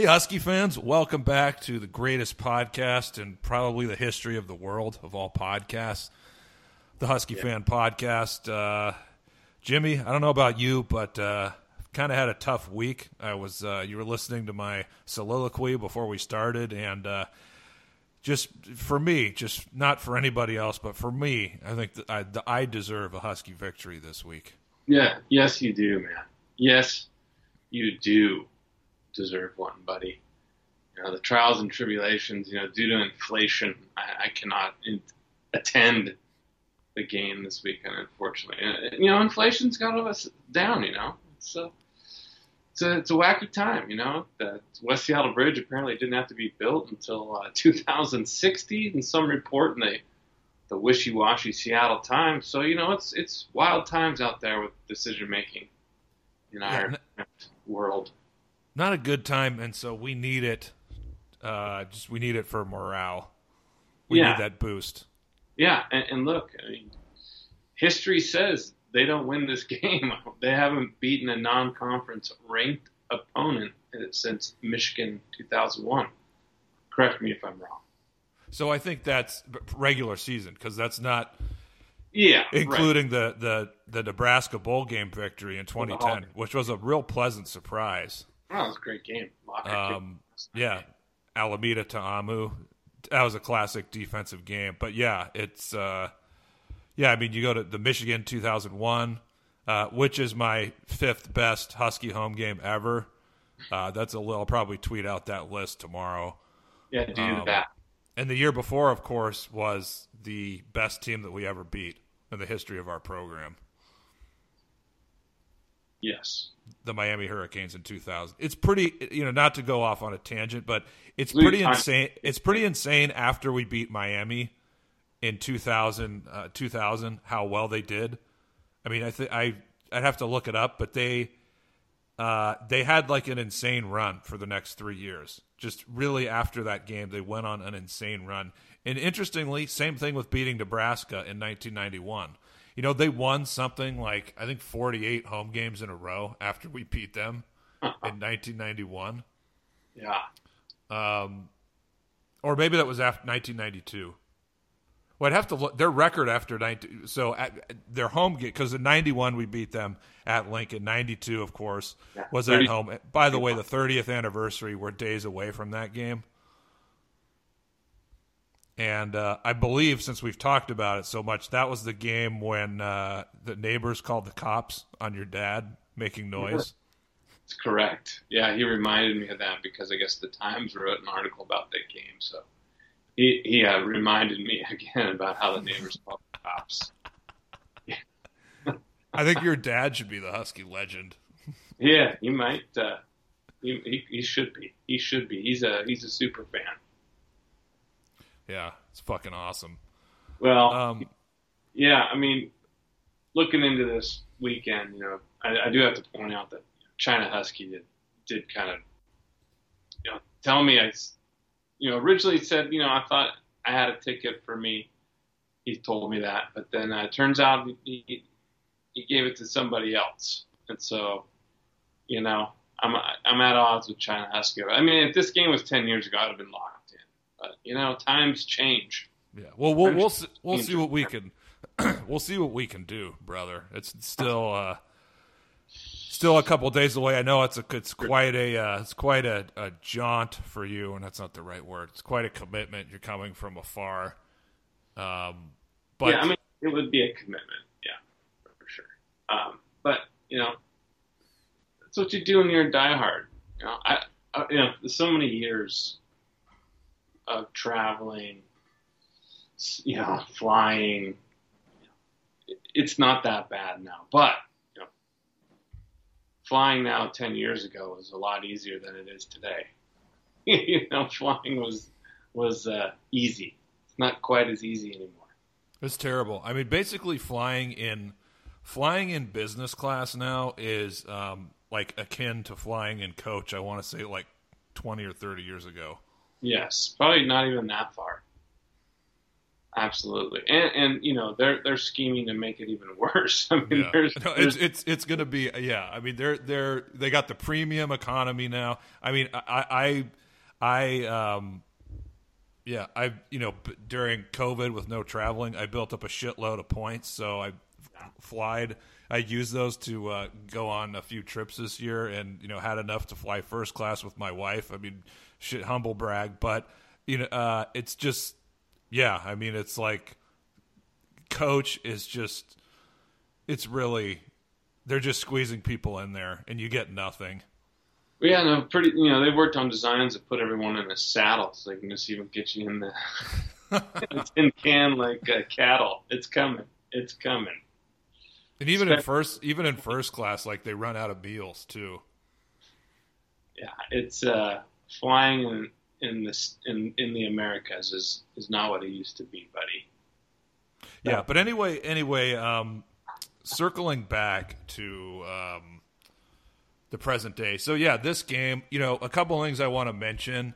Hey, Husky fans, welcome back to the greatest podcast in probably the history of the world of all podcasts, the Husky yeah. Fan Podcast. Uh, Jimmy, I don't know about you, but uh, kind of had a tough week. I was uh, you were listening to my soliloquy before we started, and uh, just for me, just not for anybody else, but for me, I think that I, I deserve a Husky victory this week. Yeah, yes, you do, man. Yes, you do deserve one, buddy. You know, the trials and tribulations, you know, due to inflation, I, I cannot in, attend the game this weekend, unfortunately. And, you know, inflation's got us down, you know. It's a, it's a, it's a wacky time, you know. The West Seattle Bridge apparently didn't have to be built until uh, 2060 in some report in the, the wishy-washy Seattle Times. So, you know, it's it's wild times out there with decision making in our world not a good time, and so we need it. Uh, just we need it for morale. We yeah. need that boost. Yeah, and, and look, I mean, history says they don't win this game. they haven't beaten a non-conference ranked opponent since Michigan 2001. Correct me if I'm wrong. So I think that's regular season because that's not. Yeah, including right. the, the the Nebraska bowl game victory in 2010, which was a real pleasant surprise. Oh, that was a great game. Um, yeah, Alameda Ta'amu. That was a classic defensive game. But yeah, it's uh, yeah. I mean, you go to the Michigan 2001, uh, which is my fifth best Husky home game ever. Uh, that's a little. I'll probably tweet out that list tomorrow. Yeah, do um, that. And the year before, of course, was the best team that we ever beat in the history of our program. Yes. The Miami Hurricanes in 2000. It's pretty, you know, not to go off on a tangent, but it's pretty insane. It's pretty insane after we beat Miami in 2000, uh, 2000 how well they did. I mean, I think I I'd have to look it up, but they uh, they had like an insane run for the next three years. Just really after that game, they went on an insane run. And interestingly, same thing with beating Nebraska in 1991 you know, they won something like I think 48 home games in a row after we beat them in 1991. Yeah. Um, or maybe that was after 1992. Well, I'd have to look their record after 90. So at, their home game because in 91 we beat them at Lincoln. 92, of course, was at home. By the way, the 30th anniversary. We're days away from that game. And uh, I believe, since we've talked about it so much, that was the game when uh, the neighbors called the cops on your dad making noise. It's correct. Yeah, he reminded me of that because I guess the Times wrote an article about that game. So he, he uh, reminded me again about how the neighbors called the cops. I think your dad should be the Husky legend. Yeah, he might. Uh, he, he, he should be. He should be. He's a he's a super fan. Yeah, it's fucking awesome. Well, um, yeah, I mean, looking into this weekend, you know, I, I do have to point out that China Husky did, did kind of, you know, tell me I, you know, originally said, you know, I thought I had a ticket for me. He told me that, but then uh, it turns out he, he gave it to somebody else, and so, you know, I'm I'm at odds with China Husky. I mean, if this game was ten years ago, I'd have been locked but you know, times change. Yeah. Well, we'll we'll see, we'll see what we can we'll see what we can do, brother. It's still uh, still a couple days away. I know it's a it's quite a uh, it's quite a, a jaunt for you, and that's not the right word. It's quite a commitment. You're coming from afar. Um, but yeah, I mean, it would be a commitment. Yeah, for sure. Um, but you know, that's what you do when you're a diehard. You know, I, I you know, so many years of traveling, you know, flying. It's not that bad now, but you know, flying now ten years ago was a lot easier than it is today. you know, flying was was uh, easy. It's not quite as easy anymore. It's terrible. I mean, basically, flying in flying in business class now is um, like akin to flying in coach. I want to say like twenty or thirty years ago. Yes, probably not even that far. Absolutely, and and you know they're they're scheming to make it even worse. I mean, yeah. there's, no, there's, it's it's it's going to be yeah. I mean, they're they're they got the premium economy now. I mean, I I, I um yeah, I you know during COVID with no traveling, I built up a shitload of points, so I flied. I used those to uh, go on a few trips this year, and you know had enough to fly first class with my wife. I mean, shit, humble brag, but you know, uh, it's just yeah, I mean, it's like coach is just it's really they're just squeezing people in there and you get nothing. Yeah, no, pretty. You know, they've worked on designs that put everyone in a saddle, so they can just even get you in the tin can like uh, cattle. It's coming. It's coming. And even in first, even in first class, like they run out of meals too. Yeah, it's uh, flying in in this in in the Americas is is not what it used to be, buddy. Yeah, but anyway, anyway, um, circling back to um, the present day. So yeah, this game, you know, a couple things I want to mention.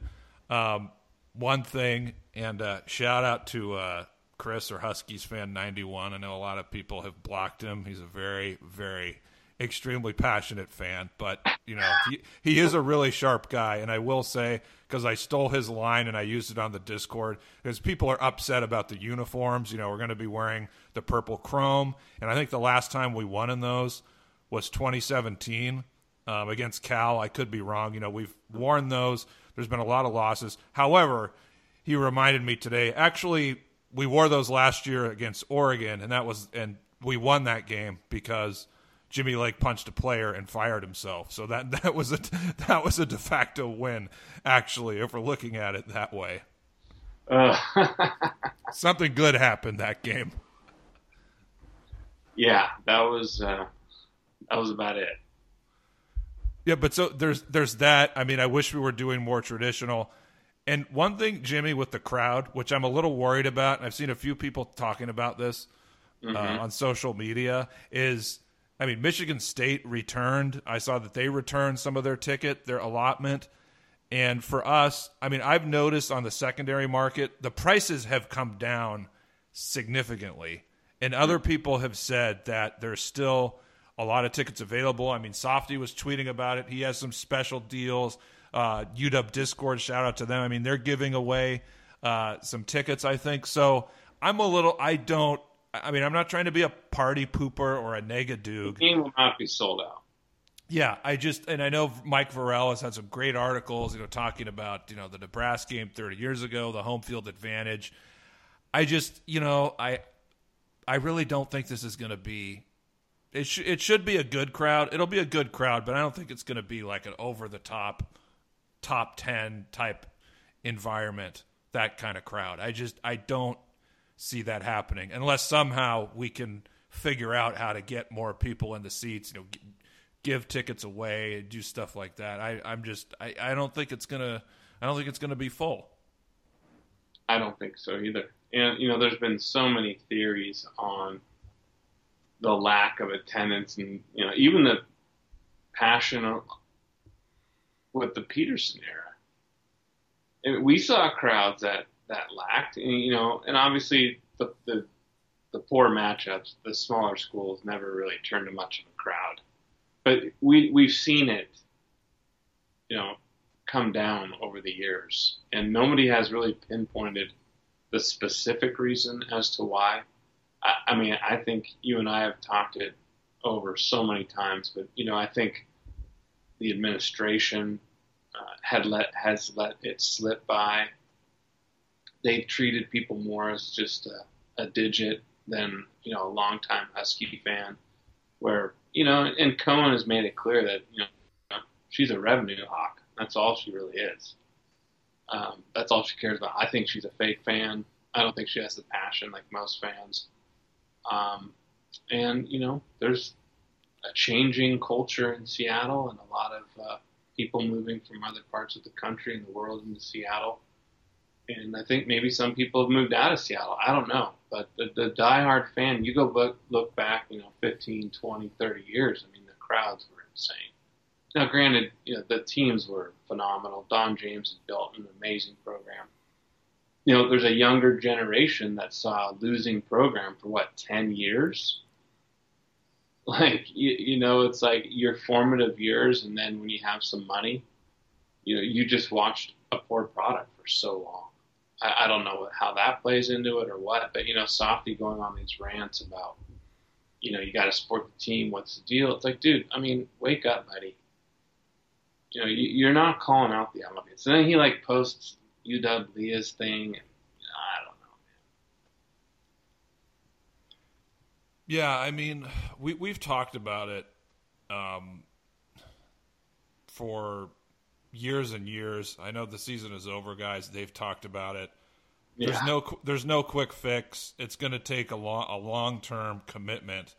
Um, one thing, and uh, shout out to uh, Chris or Huskies fan ninety one. I know a lot of people have blocked him. He's a very, very extremely passionate fan, but you know he, he is a really sharp guy, and I will say because I stole his line and I used it on the Discord because people are upset about the uniforms. You know, we're going to be wearing the purple chrome, and I think the last time we won in those was 2017 um, against Cal. I could be wrong. You know, we've worn those. There's been a lot of losses. However, he reminded me today. Actually, we wore those last year against Oregon, and that was and we won that game because Jimmy Lake punched a player and fired himself. So that that was a that was a de facto win, actually, if we're looking at it that way. Uh. Something good happened that game. Yeah, that was uh, that was about it. Yeah, but so there's there's that. I mean, I wish we were doing more traditional. And one thing, Jimmy, with the crowd, which I'm a little worried about, and I've seen a few people talking about this uh, mm-hmm. uh, on social media, is I mean, Michigan State returned. I saw that they returned some of their ticket, their allotment. And for us, I mean, I've noticed on the secondary market, the prices have come down significantly. And other people have said that there's still a lot of tickets available. I mean, Softy was tweeting about it. He has some special deals. Uh, UW Discord, shout out to them. I mean, they're giving away uh, some tickets, I think. So I'm a little, I don't I mean, I'm not trying to be a party pooper or a negadude. The game will not be sold out. Yeah, I just and I know Mike Vorel has had some great articles, you know, talking about you know the Nebraska game 30 years ago, the home field advantage. I just, you know, I I really don't think this is going to be. It should it should be a good crowd. It'll be a good crowd, but I don't think it's going to be like an over the top, top ten type environment. That kind of crowd. I just I don't see that happening unless somehow we can figure out how to get more people in the seats. You know, g- give tickets away, do stuff like that. I, I'm just I, I don't think it's gonna I don't think it's gonna be full. I don't think so either. And you know, there's been so many theories on the lack of attendance, and you know, even the passion with the Peterson era. We saw crowds that that lacked. And, you know, and obviously the, the the poor matchups, the smaller schools never really turned to much of a crowd. But we we've seen it, you know, come down over the years, and nobody has really pinpointed the specific reason as to why. I, I mean, I think you and I have talked it over so many times, but you know, I think the administration uh, had let has let it slip by they've treated people more as just a, a digit than you know a longtime Husky fan. Where you know, and Cohen has made it clear that you know she's a revenue hawk. That's all she really is. Um, that's all she cares about. I think she's a fake fan. I don't think she has the passion like most fans. Um, and you know, there's a changing culture in Seattle, and a lot of uh, people moving from other parts of the country and the world into Seattle and I think maybe some people have moved out of Seattle. I don't know, but the, the diehard fan, you go look look back, you know, 15, 20, 30 years. I mean, the crowds were insane. Now, granted, you know, the teams were phenomenal. Don James has built an amazing program, you know, there's a younger generation that saw a losing program for what, 10 years? Like, you, you know, it's like your formative years, and then when you have some money, you know, you just watched a poor product for so long. I, I don't know how that plays into it or what, but, you know, Softy going on these rants about, you know, you got to support the team. What's the deal? It's like, dude, I mean, wake up, buddy. You know, you, you're not calling out the obvious. And then he like posts UW Leah's thing. And, I don't know, man. Yeah, I mean, we we've talked about it um, for years and years. I know the season is over, guys. They've talked about it. Yeah. There's no there's no quick fix. It's going to take a long a long term commitment.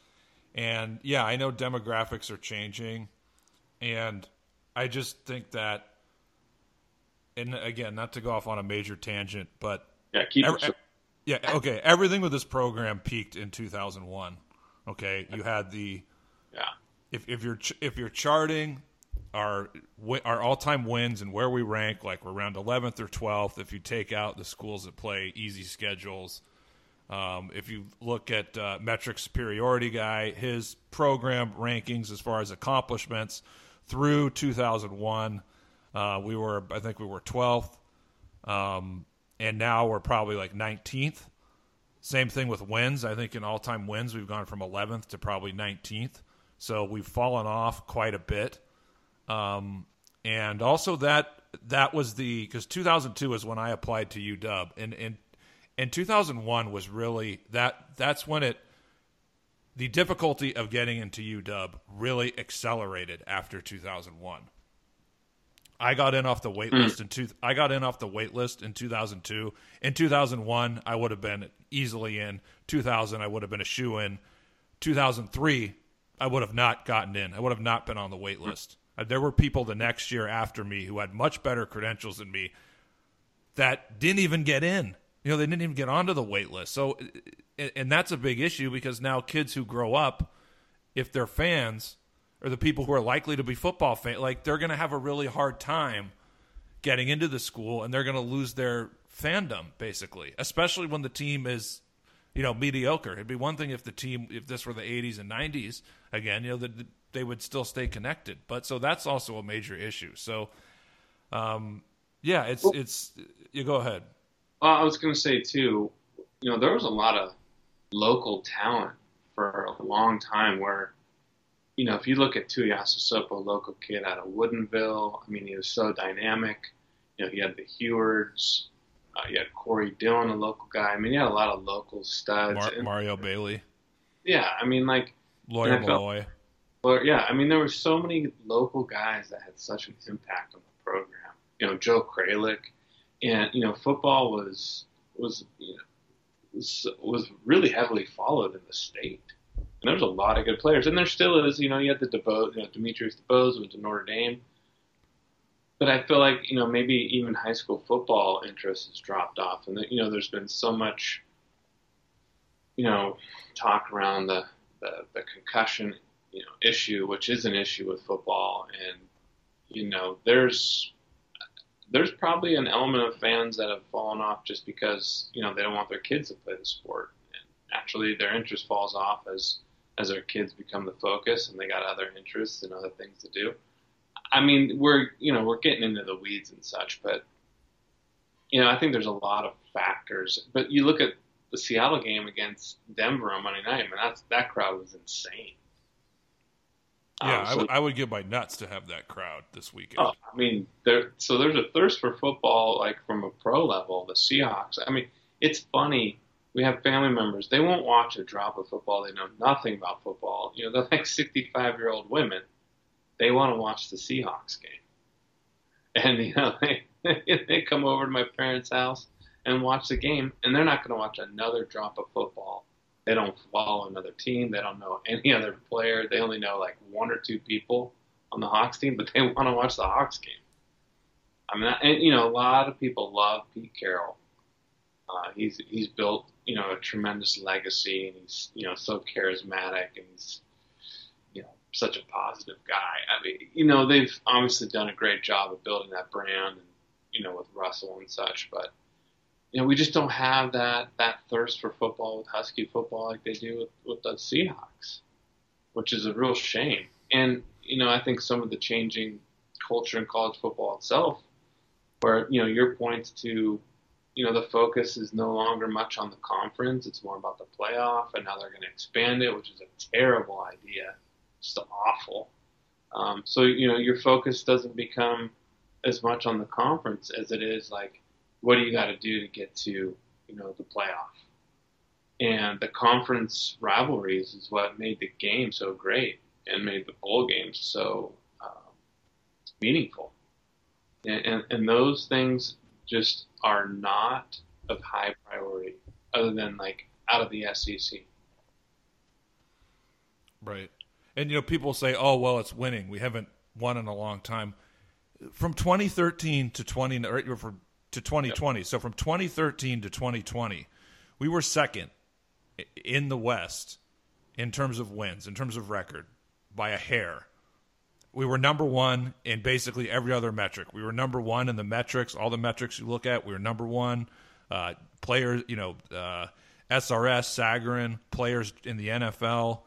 And yeah, I know demographics are changing, and I just think that and again, not to go off on a major tangent, but yeah, keep every, it. Yeah, okay. Everything with this program peaked in 2001. Okay, you had the yeah. If if you're if you're charting our our all time wins and where we rank, like we're around 11th or 12th. If you take out the schools that play easy schedules, um, if you look at uh, metric superiority guy, his program rankings as far as accomplishments through 2001 uh, we were, I think, we were 12th, um, and now we're probably like 19th. Same thing with wins. I think in all-time wins, we've gone from 11th to probably 19th. So we've fallen off quite a bit. Um, and also that that was the because 2002 is when I applied to UW, and and and 2001 was really that that's when it the difficulty of getting into UW really accelerated after 2001. I got in off the wait hmm. list in two. I got in off the wait list in 2002. In 2001, I would have been easily in. 2000, I would have been a shoe in. 2003, I would have not gotten in. I would have not been on the wait list. There were people the next year after me who had much better credentials than me that didn't even get in. You know, they didn't even get onto the wait list. So, and that's a big issue because now kids who grow up, if they're fans, or the people who are likely to be football fans, like they're going to have a really hard time getting into the school and they're going to lose their fandom basically, especially when the team is you know mediocre. It'd be one thing if the team if this were the 80s and 90s again, you know that they would still stay connected. But so that's also a major issue. So um yeah, it's well, it's you go ahead. Well, I was going to say too, you know, there was a lot of local talent for a long time where you know, if you look at Tuiasosopo, local kid out of Woodinville, I mean, he was so dynamic. You know, he had the Huards. Uh, you had Corey Dillon, a local guy. I mean, he had a lot of local studs. Mar- Mario Bailey. Yeah, I mean, like Lawyer Milloy. Well, yeah, I mean, there were so many local guys that had such an impact on the program. You know, Joe Kralik, and you know, football was was you know was, was really heavily followed in the state. And there's a lot of good players, and there still is. You know, you had the DeBose, you know, Demetrius DeBose went to Notre Dame. But I feel like you know maybe even high school football interest has dropped off, and you know there's been so much, you know, talk around the, the the concussion you know issue, which is an issue with football, and you know there's there's probably an element of fans that have fallen off just because you know they don't want their kids to play the sport, and naturally their interest falls off as as our kids become the focus and they got other interests and other things to do. I mean, we're you know we're getting into the weeds and such, but you know I think there's a lot of factors. But you look at the Seattle game against Denver on Monday night, I mean that's that crowd was insane. Yeah, um, so, I, w- I would give my nuts to have that crowd this weekend. Oh, I mean, there. So there's a thirst for football, like from a pro level. The Seahawks. I mean, it's funny we have family members. They won't watch a drop of football. They know nothing about football. You know, they're like 65 year old women. They want to watch the Seahawks game. And, you know, they, they come over to my parents' house and watch the game, and they're not going to watch another drop of football. They don't follow another team. They don't know any other player. They only know like one or two people on the Hawks team, but they want to watch the Hawks game. I mean, and, you know, a lot of people love Pete Carroll. Uh, he's he's built you know a tremendous legacy, and he's you know so charismatic, and he's you know such a positive guy. I mean, you know they've obviously done a great job of building that brand, and you know with Russell and such, but you know, we just don't have that that thirst for football with Husky football like they do with, with the Seahawks, which is a real shame. And you know, I think some of the changing culture in college football itself, where you know your points to, you know, the focus is no longer much on the conference; it's more about the playoff, and now they're going to expand it, which is a terrible idea, just awful. Um, so you know, your focus doesn't become as much on the conference as it is like what do you got to do to get to you know the playoff? And the conference rivalries is what made the game so great and made the bowl games so um, meaningful. And, and, and those things just are not of high priority, other than like out of the SEC. Right. And you know, people say, "Oh, well, it's winning. We haven't won in a long time." From 2013 to 20, or from to 2020. Yep. So from 2013 to 2020, we were second in the West in terms of wins, in terms of record, by a hair. We were number one in basically every other metric. We were number one in the metrics, all the metrics you look at. We were number one. Uh, players, you know, uh, SRS, Sagarin, players in the NFL.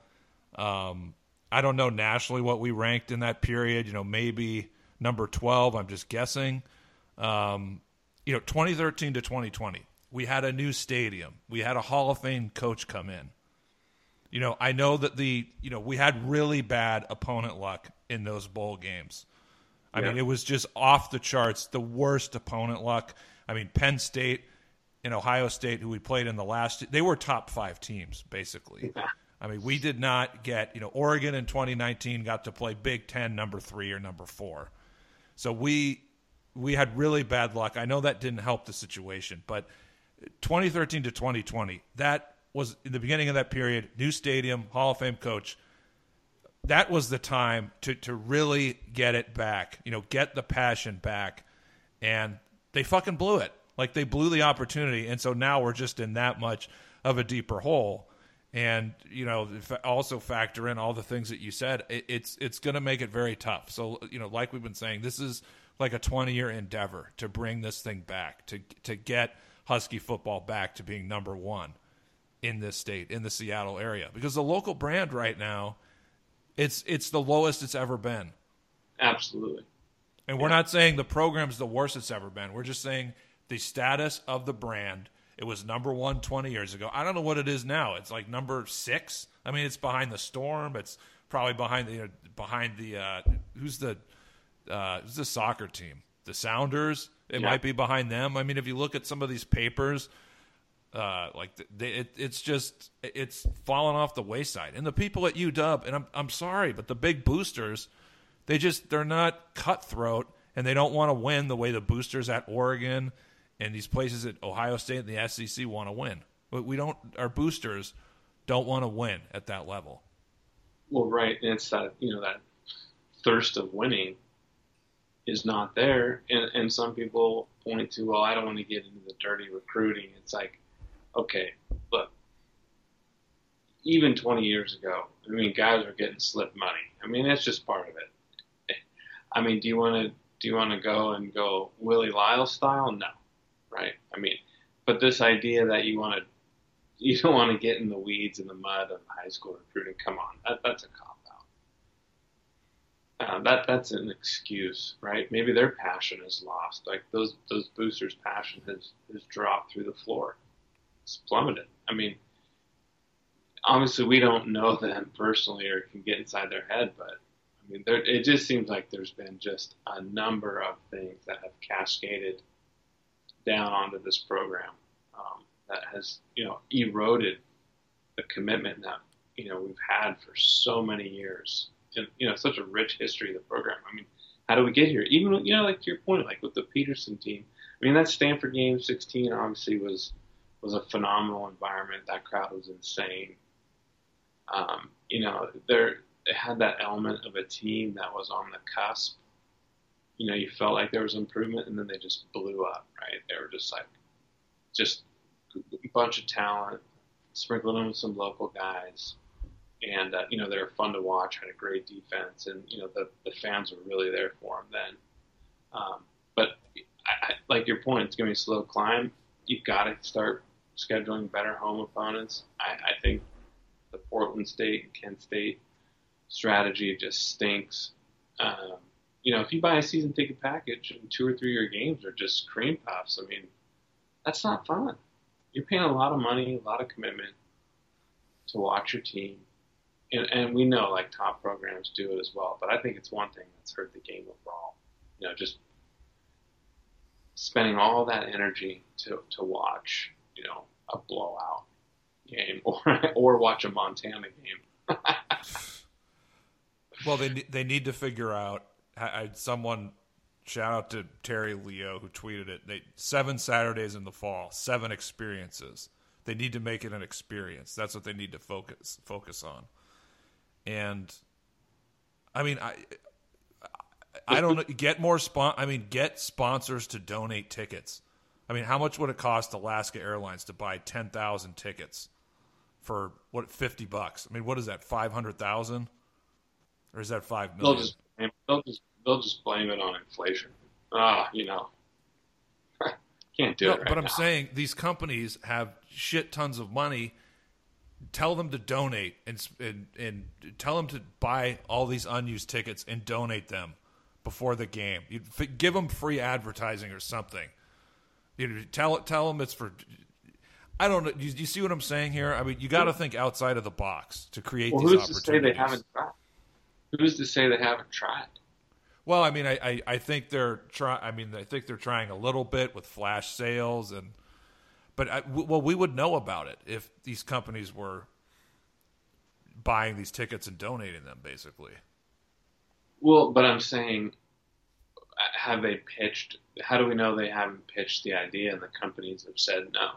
Um, I don't know nationally what we ranked in that period. You know, maybe number 12. I'm just guessing. Um, you know, 2013 to 2020, we had a new stadium. We had a Hall of Fame coach come in. You know, I know that the, you know, we had really bad opponent luck in those bowl games. I yeah. mean, it was just off the charts, the worst opponent luck. I mean, Penn State and Ohio State, who we played in the last, they were top five teams, basically. I mean, we did not get, you know, Oregon in 2019 got to play Big Ten number three or number four. So we we had really bad luck. I know that didn't help the situation, but 2013 to 2020, that was in the beginning of that period, new stadium, Hall of Fame coach. That was the time to to really get it back, you know, get the passion back. And they fucking blew it. Like they blew the opportunity, and so now we're just in that much of a deeper hole. And you know, also factor in all the things that you said. It's it's going to make it very tough. So you know, like we've been saying, this is like a 20 year endeavor to bring this thing back, to to get Husky football back to being number one in this state, in the Seattle area. Because the local brand right now, it's it's the lowest it's ever been. Absolutely. And we're not saying the program's the worst it's ever been. We're just saying the status of the brand. It was number one 20 years ago. I don't know what it is now. It's like number six. I mean, it's behind the Storm. It's probably behind the you know, behind the uh, who's the uh, it's the soccer team, the Sounders. It yeah. might be behind them. I mean, if you look at some of these papers, uh, like they, it, it's just it's fallen off the wayside. And the people at UW, and I'm I'm sorry, but the big boosters, they just they're not cutthroat, and they don't want to win the way the boosters at Oregon and these places at Ohio State and the SEC want to win. But we don't. Our boosters don't want to win at that level. Well, right. And it's that you know that thirst of winning is not there. And, and some people point to, well, I don't want to get into the dirty recruiting. It's like, okay, look, even 20 years ago, I mean, guys were getting slip money. I mean, that's just part of it. I mean, do you want to do you want to go and go Willie Lyles style? No, right? I mean, but this idea that you want to you don't want to get in the weeds in the mud of high school recruiting. Come on, that, that's a cop uh, that that's an excuse, right? Maybe their passion is lost. Like those those boosters' passion has has dropped through the floor. It's plummeted. I mean, obviously we don't know them personally or can get inside their head, but I mean, there, it just seems like there's been just a number of things that have cascaded down onto this program um, that has you know eroded the commitment that you know we've had for so many years you know such a rich history of the program. I mean, how do we get here? Even you know, like to your point, like with the Peterson team. I mean, that Stanford game 16 obviously was was a phenomenal environment. That crowd was insane. Um, you know, there it had that element of a team that was on the cusp. You know, you felt like there was improvement, and then they just blew up. Right? They were just like, just a bunch of talent, sprinkled in with some local guys and uh, you know they were fun to watch. Had a great defense, and you know the the fans were really there for them then. Um, but I, I, like your point, it's going to be a slow climb. you've got to start scheduling better home opponents. I, I think the Portland State and Kent State strategy just stinks. Um, you know, if you buy a season ticket package and two or three your games are just cream puffs, I mean, that's not fun. You're paying a lot of money, a lot of commitment to watch your team. And, and we know like top programs do it as well, but I think it's one thing that's hurt the game overall. You know, just spending all that energy to, to watch, you know, a blowout game or or watch a Montana game. well, they they need to figure out. I, someone shout out to Terry Leo who tweeted it. They seven Saturdays in the fall, seven experiences. They need to make it an experience. That's what they need to focus focus on. And I mean, I I don't know. Get more spon. I mean, get sponsors to donate tickets. I mean, how much would it cost Alaska Airlines to buy ten thousand tickets for what fifty bucks? I mean, what is that? Five hundred thousand, or is that five million? They'll just they'll just they'll just blame it on inflation. Ah, you know, can't do no, it. Right but I'm now. saying these companies have shit tons of money. Tell them to donate and, and and tell them to buy all these unused tickets and donate them before the game. You give them free advertising or something. You tell tell them it's for. I don't know. You, you see what I'm saying here? I mean, you got to think outside of the box to create well, these who's opportunities. to say they haven't tried? Who's to say they haven't tried? Well, I mean, I, I, I think they're try. I mean, I think they're trying a little bit with flash sales and, but I, well, we would know about it if these companies were buying these tickets and donating them, basically. Well, but I'm saying, uh, have they pitched? How do we know they haven't pitched the idea and the companies have said no?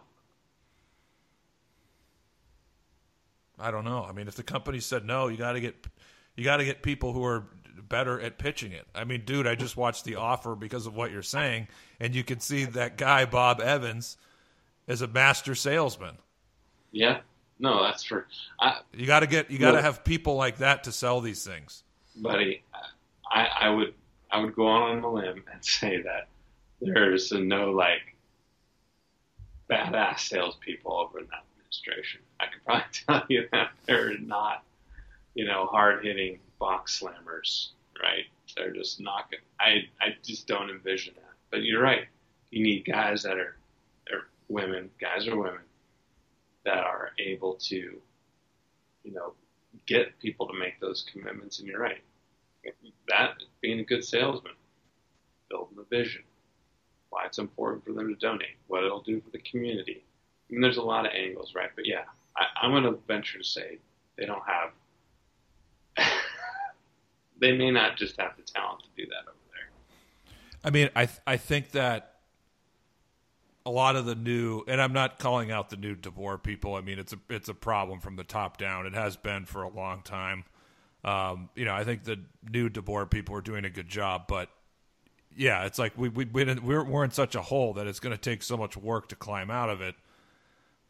I don't know. I mean, if the company said no, you got to get you got to get people who are better at pitching it. I mean, dude, I just watched the offer because of what you're saying, and you can see that guy Bob Evans is a master salesman. Yeah, no, that's for. I, you got to get you got to have people like that to sell these things buddy, I, I would I would go on a limb and say that there's no like badass salespeople over in that administration. I could probably tell you that they're not, you know, hard hitting box slammers, right? They're just not. I I just don't envision that. But you're right. You need guys that are women, guys or women, that are able to, you know, get people to make those commitments. And you're right, that being a good salesman, building the vision, why it's important for them to donate, what it'll do for the community. I mean, there's a lot of angles, right? But yeah, I, I'm going to venture to say they don't have. they may not just have the talent to do that over there. I mean, I th- I think that a lot of the new, and I'm not calling out the new DeBoer people. I mean, it's a it's a problem from the top down. It has been for a long time. Um, you know, I think the new DeBoer people are doing a good job, but yeah, it's like we we we're we're in such a hole that it's going to take so much work to climb out of it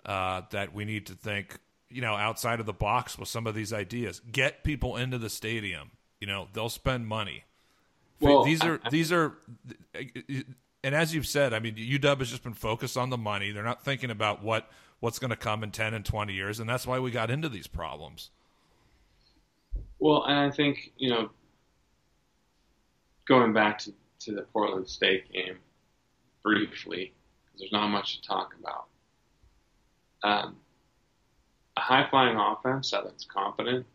uh, that we need to think, you know, outside of the box with some of these ideas. Get people into the stadium. You know, they'll spend money. Well, these are I, I, these are and as you've said, I mean, UW has just been focused on the money. They're not thinking about what what's going to come in ten and twenty years, and that's why we got into these problems. Well, and I think you know, going back to, to the Portland State game briefly, because there's not much to talk about. Um, a high flying offense that's confident,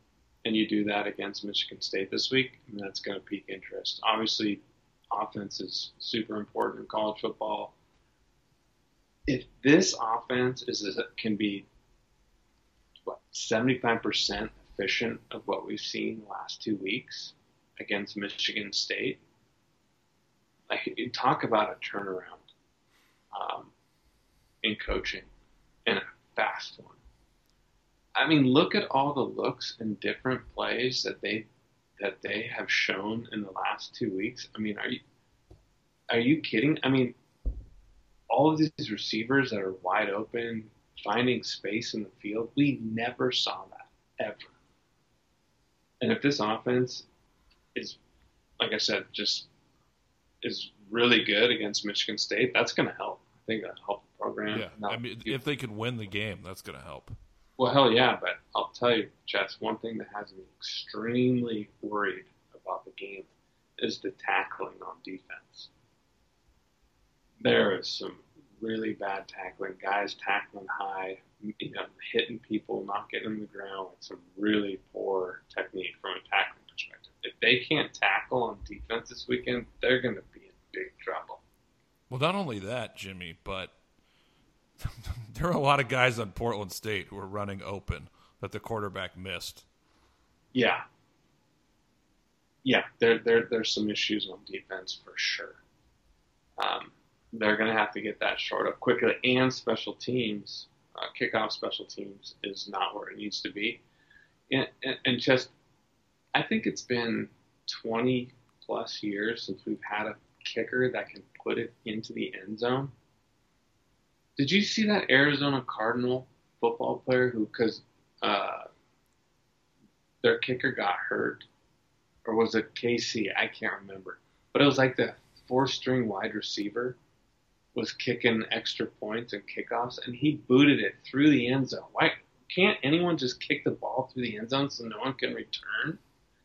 and you do that against Michigan State this week, and that's going to pique interest. Obviously, offense is super important in college football. If this offense is can be what seventy five percent efficient of what we've seen last two weeks against Michigan State, like you talk about a turnaround um, in coaching and a fast one. I mean, look at all the looks and different plays that they that they have shown in the last two weeks. I mean, are you are you kidding? I mean, all of these receivers that are wide open, finding space in the field, we never saw that ever. And if this offense is, like I said, just is really good against Michigan State, that's going to help. I think that'll help the program. program. Yeah, I mean, if they can win the game, that's going to help. Well, hell yeah, but I'll tell you, Jess, one thing that has me extremely worried about the game is the tackling on defense. There is some really bad tackling, guys tackling high, you know, hitting people, not getting them the ground with some really poor technique from a tackling perspective. If they can't tackle on defense this weekend, they're going to be in big trouble. Well, not only that, Jimmy, but there are a lot of guys on Portland State who are running open that the quarterback missed. Yeah. Yeah, there, there there's some issues on defense for sure. Um, they're going to have to get that short up quickly, and special teams, uh, kickoff special teams, is not where it needs to be. And, and, and just, I think it's been 20 plus years since we've had a kicker that can put it into the end zone. Did you see that Arizona Cardinal football player who, because uh, their kicker got hurt, or was it KC? I can't remember. But it was like the four string wide receiver was kicking extra points and kickoffs, and he booted it through the end zone. Why can't anyone just kick the ball through the end zone so no one can return?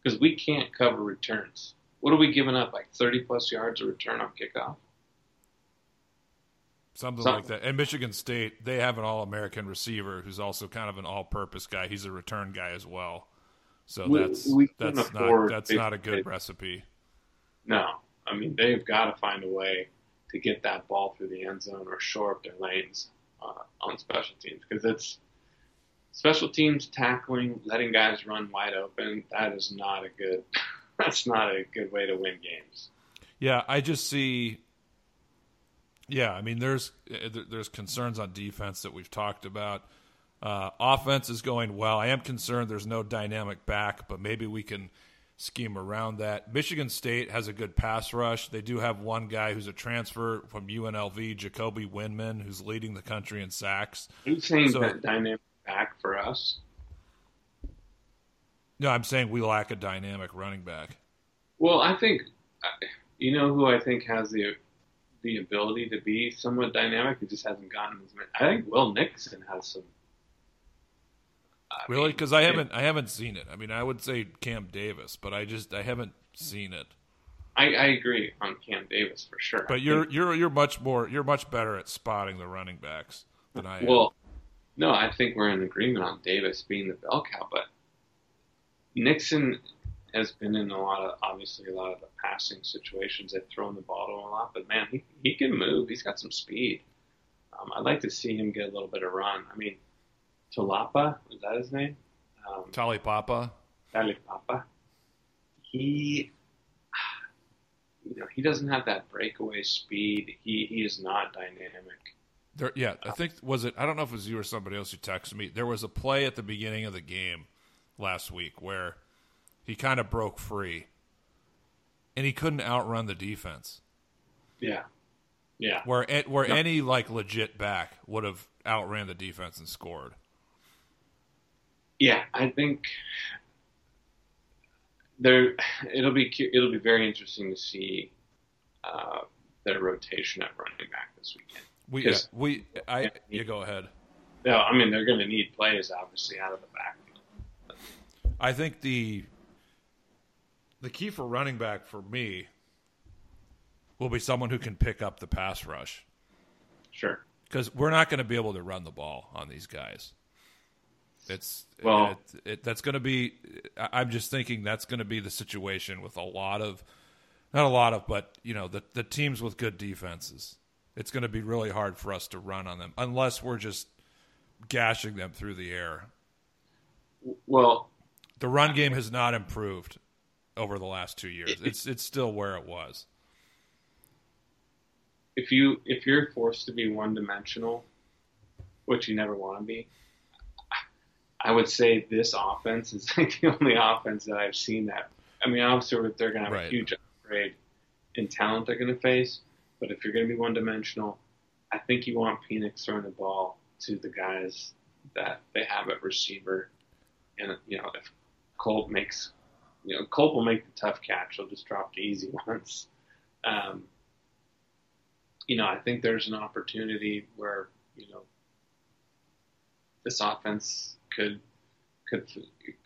Because we can't cover returns. What are we giving up? Like 30 plus yards of return on kickoff? Something, Something like that. And Michigan State, they have an All American receiver who's also kind of an all purpose guy. He's a return guy as well. So we, that's we that's not that's not a good recipe. No. I mean they've got to find a way to get that ball through the end zone or shore up their lanes uh, on special teams because it's special teams tackling, letting guys run wide open. That is not a good. That's not a good way to win games. Yeah, I just see yeah, I mean, there's eh, eh, there's concerns on defense that we've talked about. Uh, offense is going well. I am concerned there's no dynamic back, but maybe we can scheme around that. Michigan State has a good pass rush. They do have one guy who's a transfer from UNLV, Jacoby Windmon, who's leading the country in sacks. Are you saying so, that dynamic back for us? No, I'm saying we lack a dynamic running back. Well, I think uh, you know who I think has the the ability to be somewhat dynamic. It just hasn't gotten as many. I think Will Nixon has some. I really? Because I haven't I haven't seen it. I mean, I would say Cam Davis, but I just I haven't seen it. I, I agree on Cam Davis for sure. But you're you're you're much more you're much better at spotting the running backs than I am. Well, no, I think we're in agreement on Davis being the bell cow, but Nixon has been in a lot of obviously a lot of the passing situations. They've thrown the ball to him a lot, but man, he he can move. He's got some speed. Um, I'd like to see him get a little bit of run. I mean, Talapa is that his name? Um, Talipapa. Taulapapa. He, you know, he doesn't have that breakaway speed. He he is not dynamic. There, yeah, I think was it. I don't know if it was you or somebody else who texted me. There was a play at the beginning of the game last week where he kind of broke free, and he couldn't outrun the defense. Yeah, yeah. Where where no. any like legit back would have outran the defense and scored. Yeah, I think there it'll be it'll be very interesting to see uh, their rotation at running back this weekend. We yeah, we I you go ahead. No, I mean they're going to need plays obviously out of the backfield. I think the the key for running back for me will be someone who can pick up the pass rush. Sure. Because we're not going to be able to run the ball on these guys. It's well, it, it, that's going to be. I'm just thinking that's going to be the situation with a lot of, not a lot of, but you know, the the teams with good defenses. It's going to be really hard for us to run on them unless we're just gashing them through the air. Well, the run game has not improved over the last two years. It's it's still where it was. If you if you're forced to be one dimensional, which you never want to be, I would say this offense is like the only offense that I've seen that. I mean, obviously they're going to have right. a huge upgrade in talent they're going to face, but if you're going to be one dimensional, I think you want Penix throwing the ball to the guys that they have at receiver, and you know if Culp makes you know, Culp will make the tough catch. He'll just drop the easy ones. Um, you know, I think there's an opportunity where you know, this offense could could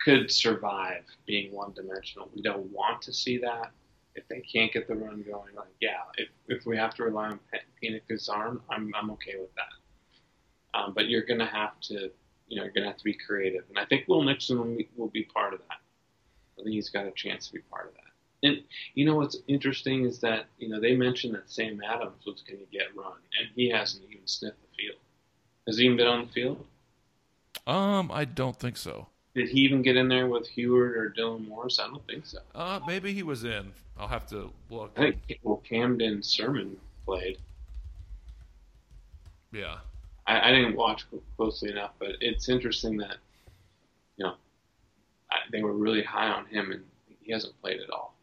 could survive being one dimensional. We don't want to see that. If they can't get the run going, like yeah, if if we have to rely on Penix's arm, I'm I'm okay with that. Um, but you're gonna have to, you know, you're gonna have to be creative, and I think Will Nixon will be, will be part of that. I think he's got a chance to be part of that. And you know what's interesting is that you know they mentioned that Sam Adams was going to get run, and he hasn't even sniffed the field. Has he even been on the field? Um, I don't think so. Did he even get in there with Huard or Dylan Morris? I don't think so. Uh, maybe he was in. I'll have to look. I think well, Camden Sermon played. Yeah. I, I didn't watch closely enough, but it's interesting that you know they were really high on him, and he hasn't played at all.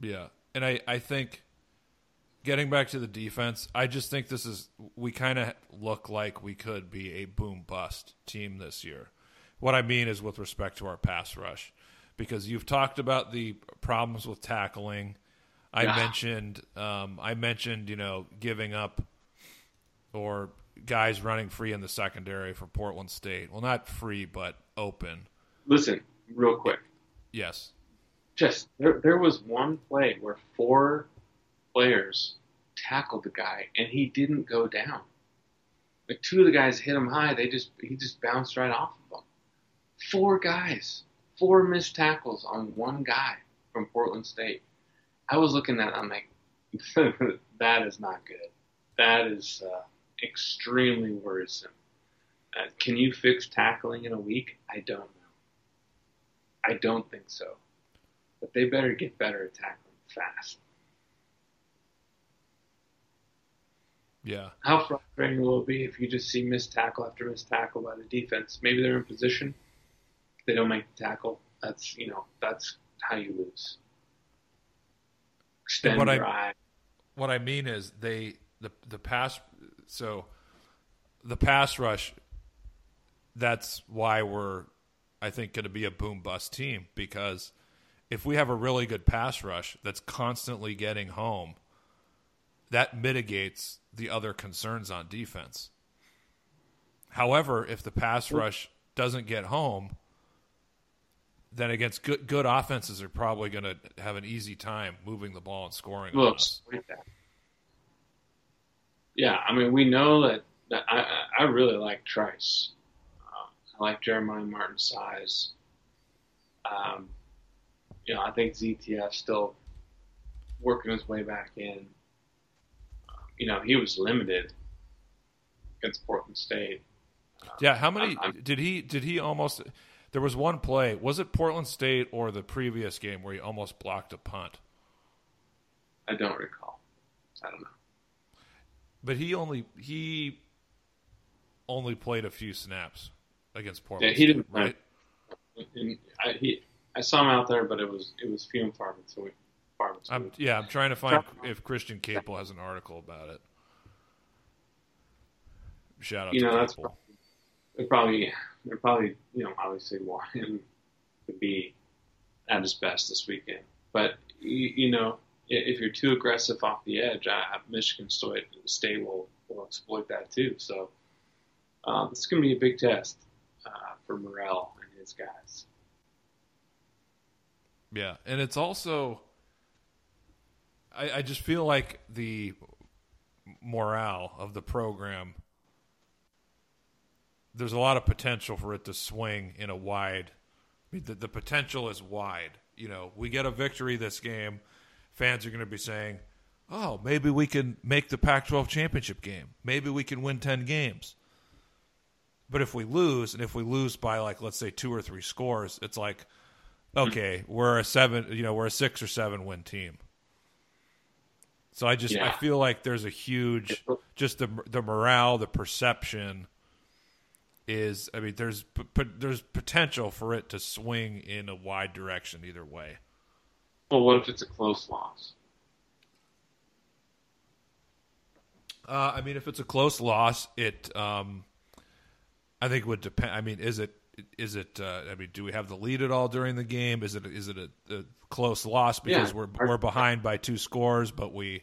Yeah, and I I think getting back to the defense, I just think this is we kind of look like we could be a boom bust team this year. What I mean is with respect to our pass rush, because you've talked about the problems with tackling. I yeah. mentioned um, I mentioned you know giving up or guys running free in the secondary for Portland State. Well, not free, but open. Listen, real quick. Yes. Just there, there was one play where four players tackled the guy, and he didn't go down. Like two of the guys hit him high, they just he just bounced right off of them. Four guys, four missed tackles on one guy from Portland State. I was looking at, and I'm like, that is not good. That is uh, extremely worrisome. Uh, can you fix tackling in a week? I don't know. I don't think so. But they better get better at tackling fast. Yeah. How frustrating will it be if you just see missed tackle after missed tackle by the defense? Maybe they're in position, they don't make the tackle. That's you know that's how you lose. Extend what drive. I, what I mean is they the the pass so the pass rush. That's why we're I think going to be a boom bust team because if we have a really good pass rush that's constantly getting home that mitigates the other concerns on defense. However, if the pass rush doesn't get home, then against good good offenses are probably going to have an easy time moving the ball and scoring. Yeah, I mean we know that, that I I really like Trice. Uh, I like Jeremiah Martin's size. Um, you know, I think ZTF still working his way back in you know, he was limited against Portland State. Yeah, how many I'm, did he did he almost? There was one play. Was it Portland State or the previous game where he almost blocked a punt? I don't recall. I don't know. But he only he only played a few snaps against Portland. Yeah, he didn't. Right. I, he, I saw him out there, but it was it was few and far between. I'm, yeah, I'm trying to find if Christian Caple has an article about it. Shout out you to know, Caple. That's they're probably they're probably you know obviously want him to be at his best this weekend. But you, you know, if you're too aggressive off the edge, I, Michigan State will will exploit that too. So um, this is going to be a big test uh, for Morrell and his guys. Yeah, and it's also I, I just feel like the morale of the program there's a lot of potential for it to swing in a wide I mean, the, the potential is wide you know we get a victory this game fans are going to be saying oh maybe we can make the pac 12 championship game maybe we can win 10 games but if we lose and if we lose by like let's say two or three scores it's like hmm. okay we're a seven you know we're a six or seven win team so I just yeah. I feel like there's a huge just the the morale, the perception is I mean there's there's potential for it to swing in a wide direction either way. Well, what if it's a close loss? Uh, I mean, if it's a close loss, it um, I think would depend. I mean, is it is it? Uh, I mean, do we have the lead at all during the game? Is it is it a, a close loss because yeah. we're we're behind by two scores, but we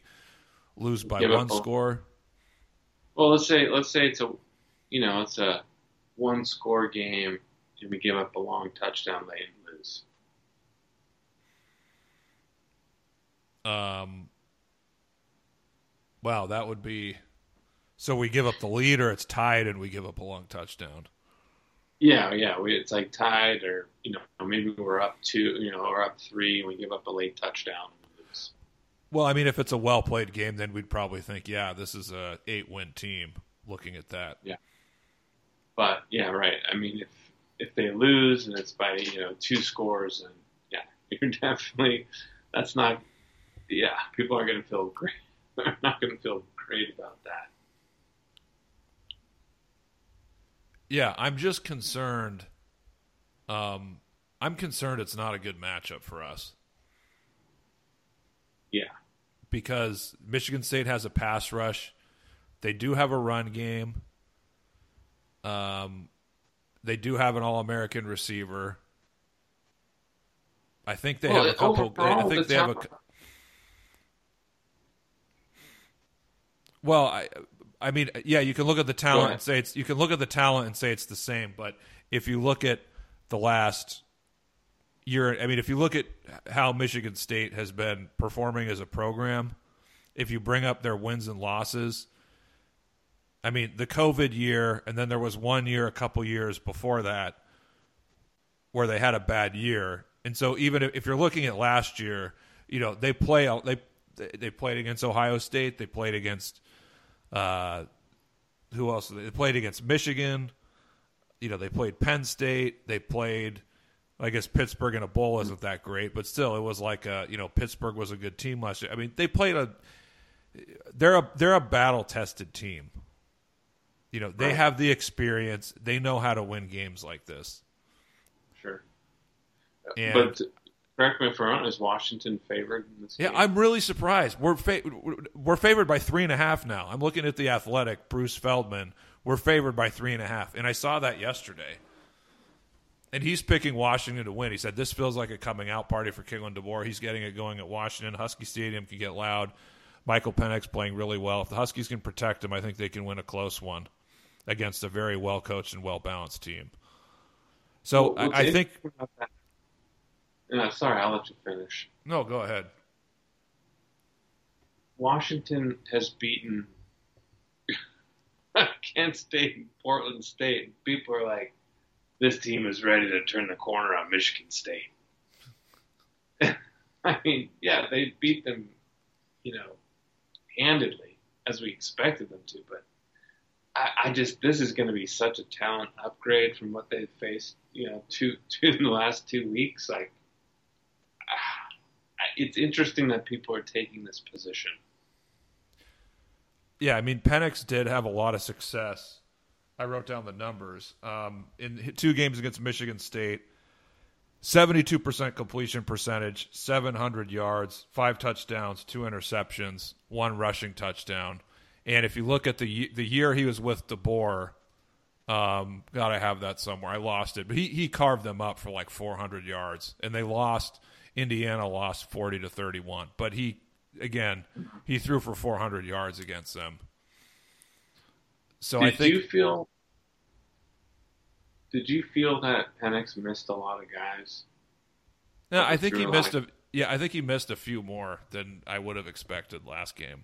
lose by one score. Well, let's say let's say it's a you know it's a one score game and we give up a long touchdown late and lose. Um. Wow, that would be. So we give up the lead, or it's tied, and we give up a long touchdown. Yeah, yeah, we, it's like tied, or you know, maybe we're up two, you know, we're up three, and we give up a late touchdown. Well, I mean, if it's a well played game, then we'd probably think, yeah, this is a eight win team. Looking at that, yeah. But yeah, right. I mean, if if they lose and it's by you know two scores, and yeah, you're definitely that's not. Yeah, people are going to feel great. They're not going to feel great about that. Yeah, I'm just concerned. Um, I'm concerned it's not a good matchup for us. Yeah. Because Michigan State has a pass rush. They do have a run game. Um, they do have an All American receiver. I think they well, have a couple. I think they have a. Well, I I mean, yeah, you can look at the talent and say it's you can look at the talent and say it's the same, but if you look at the last year, I mean, if you look at how Michigan State has been performing as a program, if you bring up their wins and losses, I mean, the COVID year, and then there was one year a couple years before that where they had a bad year, and so even if you're looking at last year, you know they play they they played against Ohio State, they played against uh, who else? They played against Michigan. You know, they played Penn State. They played, I guess Pittsburgh in a bowl isn't that great, but still, it was like a, you know Pittsburgh was a good team last year. I mean, they played a. They're a they're a battle tested team. You know, they right. have the experience. They know how to win games like this. Sure. And, but correct me if I'm wrong. Is Washington favored in this? Yeah, game? I'm really surprised. We're fa- we're favored by three and a half now. I'm looking at the Athletic. Bruce Feldman. We're favored by three and a half, and I saw that yesterday. And he's picking Washington to win. He said this feels like a coming out party for Kalen DeBoer. He's getting it going at Washington. Husky Stadium can get loud. Michael Penix playing really well. If the Huskies can protect him, I think they can win a close one against a very well coached and well balanced team. So well, I, I think no, sorry, I'll let you finish. No, go ahead. Washington has beaten Kent State and Portland State. People are like, this team is ready to turn the corner on Michigan State. I mean, yeah, they beat them, you know, handedly as we expected them to, but I, I just this is going to be such a talent upgrade from what they've faced, you know, two two in the last two weeks. Like it's interesting that people are taking this position. Yeah, I mean, Penix did have a lot of success. I wrote down the numbers. Um, in two games against Michigan State, 72% completion percentage, 700 yards, five touchdowns, two interceptions, one rushing touchdown. And if you look at the the year he was with DeBoer, um, gotta have that somewhere. I lost it, but he he carved them up for like 400 yards, and they lost Indiana lost 40 to 31, but he again he threw for 400 yards against them. So did I think you feel did you feel that Penix missed a lot of guys? No, I think he missed a yeah, I think he missed a few more than I would have expected last game.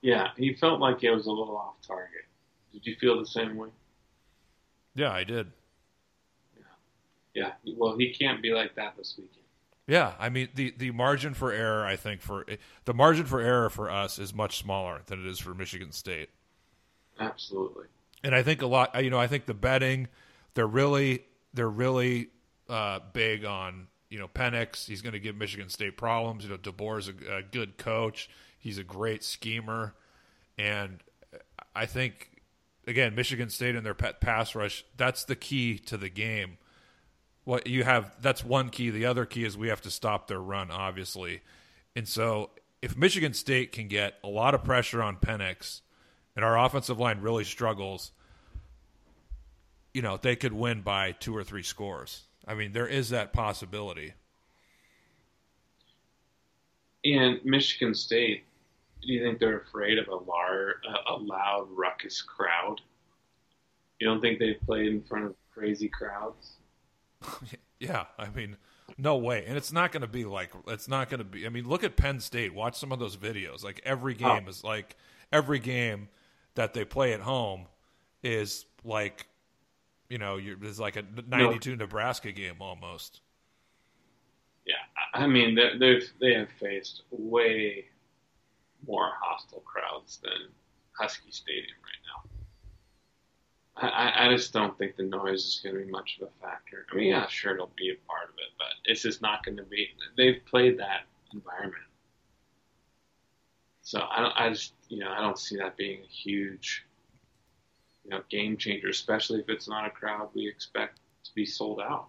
Yeah, he felt like it was a little off target. Did you feel the same way? Yeah, I did. Yeah. Yeah. Well, he can't be like that this weekend. Yeah, I mean the the margin for error. I think for the margin for error for us is much smaller than it is for Michigan State. Absolutely. And I think a lot. You know, I think the betting they're really they're really uh, big on you know Penix. He's going to give Michigan State problems. You know, DeBoer's a, a good coach. He's a great schemer, and I think again Michigan State and their pet pass rush. That's the key to the game what you have that's one key. The other key is we have to stop their run, obviously. And so if Michigan State can get a lot of pressure on Penix and our offensive line really struggles, you know, they could win by two or three scores. I mean, there is that possibility. And Michigan State, do you think they're afraid of a, a loud, ruckus crowd? You don't think they've played in front of crazy crowds? yeah, I mean, no way. And it's not going to be like it's not going to be. I mean, look at Penn State. Watch some of those videos. Like every oh. game oh. is like every game that they play at home is like you know, it's like a 92 no. Nebraska game almost. Yeah, I mean, they've they have faced way more hostile crowds than Husky Stadium right now. I, I just don't think the noise is going to be much of a factor. I mean, yeah, sure, it'll be a part of it, but it's just not going to be. They've played that environment, so I don't. I just you know I don't see that being a huge you know game changer, especially if it's not a crowd we expect to be sold out.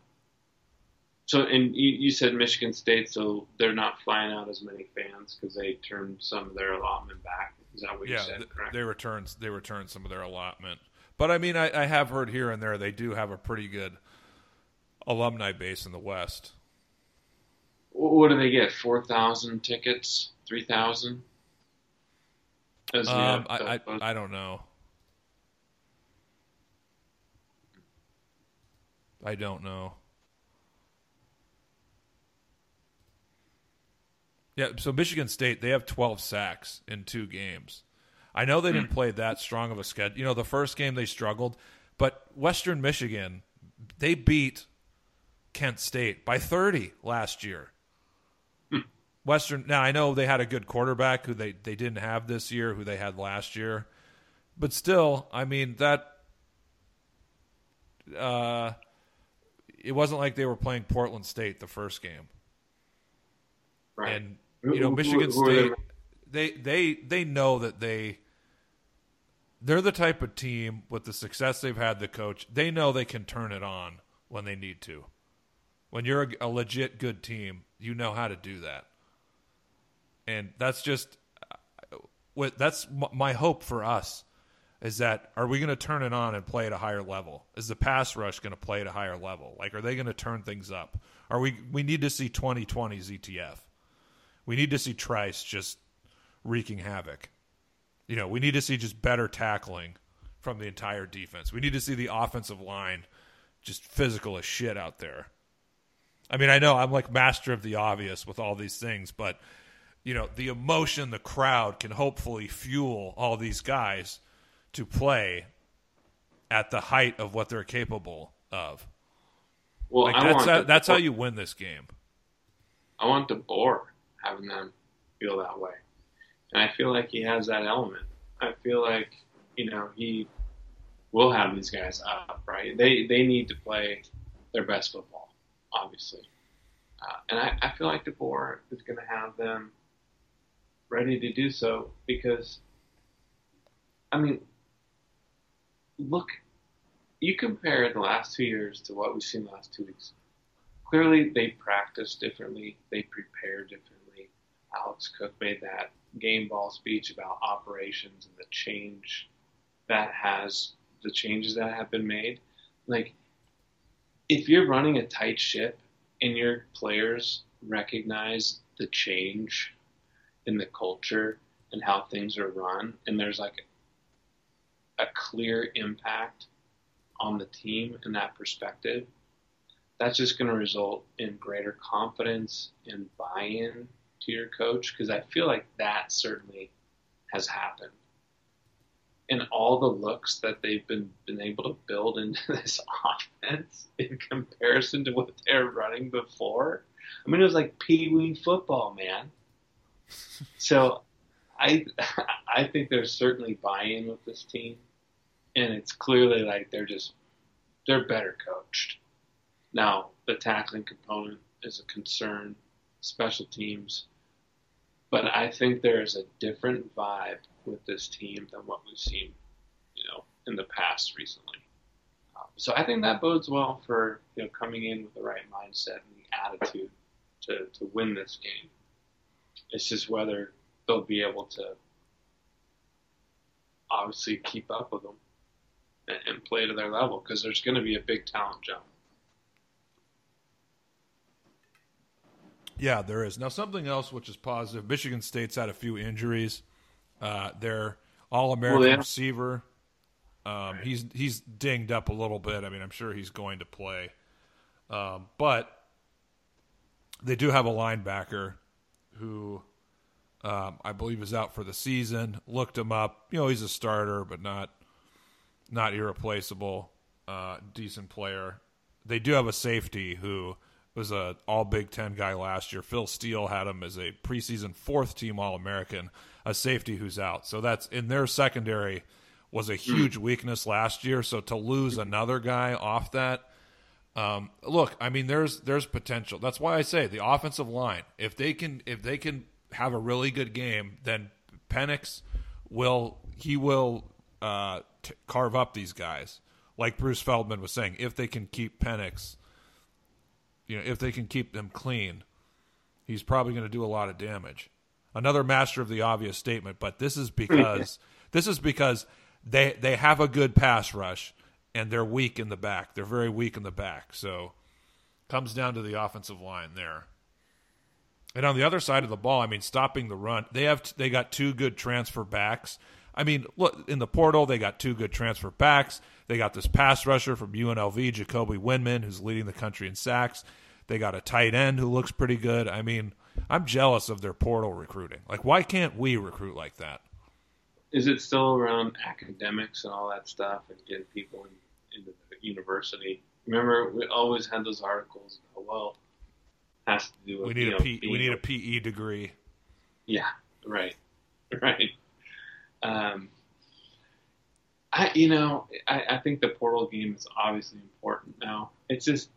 So, and you, you said Michigan State, so they're not flying out as many fans because they turned some of their allotment back. Is that what yeah, you said? Correct? they returned they returned some of their allotment. But I mean, I, I have heard here and there they do have a pretty good alumni base in the West. What do they get? Four thousand tickets? Three thousand? Um, I, I I don't know. I don't know. Yeah, so Michigan State they have 12 sacks in two games. I know they didn't play that strong of a schedule. You know, the first game they struggled, but Western Michigan they beat Kent State by 30 last year. Western now I know they had a good quarterback who they they didn't have this year, who they had last year. But still, I mean that uh it wasn't like they were playing Portland State the first game. Right. And you know, Michigan State they they they know that they they're the type of team with the success they've had the coach, they know they can turn it on when they need to. When you're a, a legit good team, you know how to do that. And that's just uh, what that's my hope for us is that are we going to turn it on and play at a higher level? Is the pass rush going to play at a higher level? Like, are they going to turn things up? Are we? We need to see 2020 ZTF. We need to see Trice just wreaking havoc. You know, we need to see just better tackling from the entire defense. We need to see the offensive line just physical as shit out there. I mean, I know I'm like master of the obvious with all these things, but you know, the emotion, the crowd can hopefully fuel all these guys to play at the height of what they're capable of. Well, like that's how, that's how you win this game. I want DeBoer having them feel that way. And I feel like he has that element. I feel like, you know, he will have these guys up, right? They they need to play their best football, obviously. Uh, and I, I feel like DeBoer is going to have them ready to do so because, I mean, look, you compare the last two years to what we've seen the last two weeks. Clearly, they practice differently, they prepare differently Alex Cook made that game ball speech about operations and the change that has the changes that have been made. Like, if you're running a tight ship and your players recognize the change in the culture and how things are run, and there's like a clear impact on the team in that perspective, that's just going to result in greater confidence and buy in to your coach because I feel like that certainly has happened. And all the looks that they've been been able to build into this offense in comparison to what they were running before. I mean, it was like pee wee football, man. so, I I think there's certainly buy-in with this team, and it's clearly like they're just they're better coached. Now, the tackling component is a concern. Special teams, but I think there is a different vibe with this team than what we've seen, you know, in the past recently. Um, so I think that bodes well for you know coming in with the right mindset and the attitude to to win this game. It's just whether they'll be able to obviously keep up with them and, and play to their level because there's going to be a big talent jump. Yeah, there is. Now, something else which is positive Michigan State's had a few injuries. Uh, their All American well, yeah. receiver. Um, he's he's dinged up a little bit. I mean, I'm sure he's going to play, um, but they do have a linebacker who um, I believe is out for the season. Looked him up. You know, he's a starter, but not not irreplaceable. Uh, decent player. They do have a safety who was a All Big Ten guy last year. Phil Steele had him as a preseason fourth team All American. A safety who's out. So that's in their secondary was a huge weakness last year. So to lose another guy off that um, look, I mean, there's there's potential. That's why I say the offensive line. If they can if they can have a really good game, then Penix will he will uh, t- carve up these guys. Like Bruce Feldman was saying, if they can keep Penix, you know, if they can keep them clean, he's probably going to do a lot of damage. Another master of the obvious statement, but this is because this is because they they have a good pass rush and they're weak in the back. They're very weak in the back. So comes down to the offensive line there. And on the other side of the ball, I mean, stopping the run, they have they got two good transfer backs. I mean, look in the portal, they got two good transfer backs. They got this pass rusher from UNLV, Jacoby Windmon, who's leading the country in sacks. They got a tight end who looks pretty good. I mean, I'm jealous of their portal recruiting. Like, why can't we recruit like that? Is it still around academics and all that stuff and getting people in into the university. Remember, we always had those articles. Oh, well, has to do with we need a P, we need a PE degree. Yeah, right, right. Um, I you know I, I think the portal game is obviously important now. It's just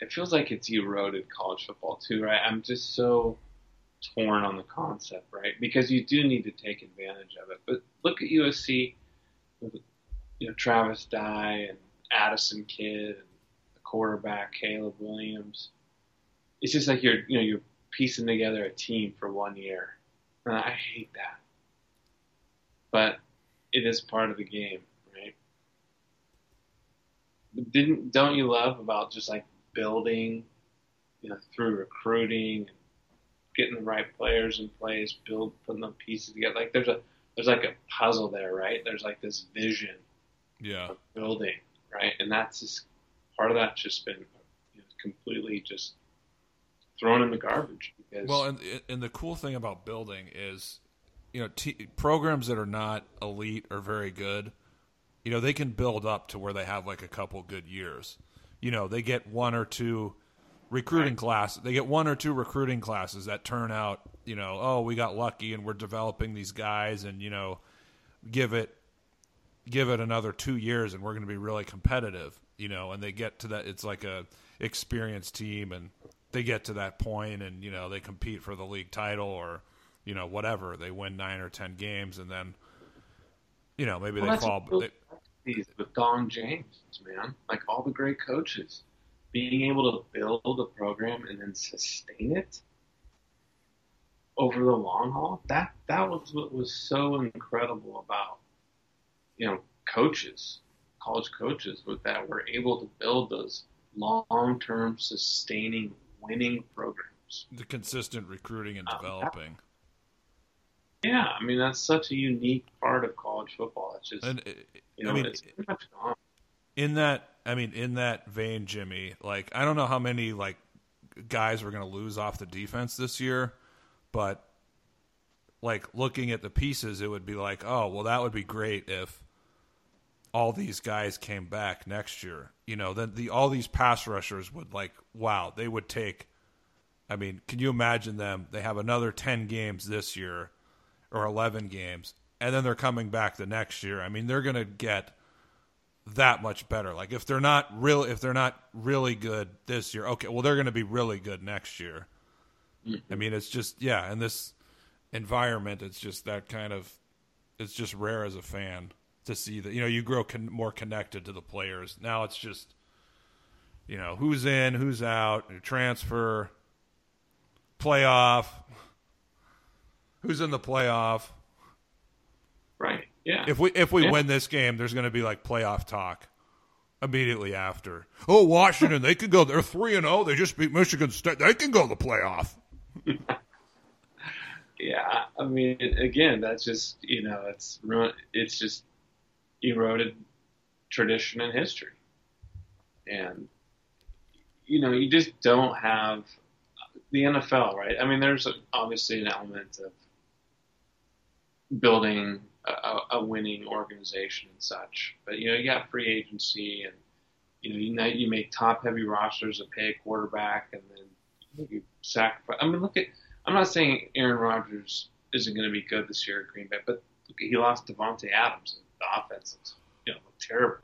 it feels like it's eroded college football too, right? I'm just so torn on the concept, right? Because you do need to take advantage of it. But look at USC with, you know Travis Dye and Addison Kidd and the quarterback Caleb Williams. It's just like you're you know you're piecing together a team for one year. And I hate that, but it is part of the game, right? Didn't don't you love about just like building, you know, through recruiting, getting the right players in place, build putting the pieces together. Like there's a there's like a puzzle there, right? There's like this vision yeah. building, right? And that's just part of that's just been you know, completely just thrown in the garbage. Because, well, and and the cool thing about building is, you know, t- programs that are not elite or very good, you know, they can build up to where they have like a couple good years. You know, they get one or two recruiting right. classes. They get one or two recruiting classes that turn out, you know, oh, we got lucky and we're developing these guys, and you know, give it give it another two years and we're going to be really competitive, you know, and they get to that, it's like a experienced team and they get to that point and, you know, they compete for the league title or, you know, whatever. They win nine or 10 games and then, you know, maybe well, they fall. They, with Don James, man, like all the great coaches, being able to build a program and then sustain it over the long haul, that, that was what was so incredible about you know, coaches, college coaches with that were able to build those long term sustaining winning programs. The consistent recruiting and um, developing. Yeah, I mean that's such a unique part of college football. It's just and, uh, you know, I mean, it's pretty much gone. In that I mean, in that vein, Jimmy, like I don't know how many like guys we're gonna lose off the defense this year, but like looking at the pieces, it would be like, oh, well, that would be great if all these guys came back next year. You know, then the all these pass rushers would like wow, they would take I mean, can you imagine them? They have another 10 games this year or 11 games and then they're coming back the next year. I mean, they're going to get that much better. Like if they're not real if they're not really good this year, okay, well they're going to be really good next year. Mm-hmm. I mean, it's just yeah, in this environment, it's just that kind of it's just rare as a fan to see that you know you grow con- more connected to the players. Now it's just you know who's in, who's out, transfer, playoff, who's in the playoff. Right. Yeah. If we if we yeah. win this game, there's going to be like playoff talk immediately after. Oh, Washington, they could go. They're three and zero. Oh. They just beat Michigan State. They can go to the playoff. Yeah, I mean, again, that's just you know, it's it's just eroded tradition and history, and you know, you just don't have the NFL, right? I mean, there's obviously an element of building a, a, winning organization and such, but you know, you got free agency and you know, you, you make top heavy rosters to pay a quarterback and then you sacrifice. I mean, look at. I'm not saying Aaron Rodgers isn't going to be good this year at Green Bay, but look, he lost Davante Adams. And the offense looks, you know, terrible.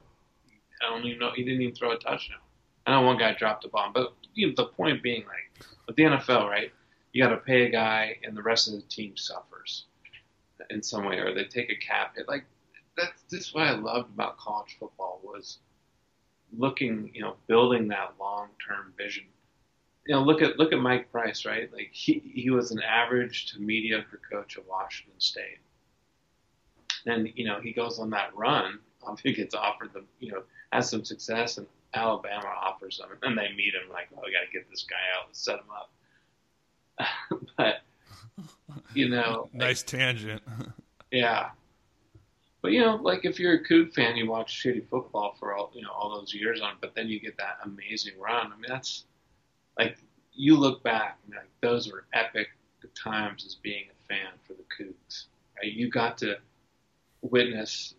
I don't even know. He didn't even throw a touchdown. I know one guy dropped a bomb, but you know, the point being, like, with the NFL, right? You got to pay a guy, and the rest of the team suffers in some way, or they take a cap hit. Like that's this what I loved about college football was looking, you know, building that long term vision. You know, look at look at Mike Price, right? Like he he was an average to mediocre coach at Washington State. Then you know he goes on that run. He gets offered the you know has some success, and Alabama offers him, and they meet him like, oh, we got to get this guy out and set him up. but you know, nice like, tangent. yeah, but you know, like if you're a Coug fan, you watch shitty football for all you know all those years on, but then you get that amazing run. I mean, that's like you look back and like those were epic times as being a fan for the Cougs. Right? You got to witness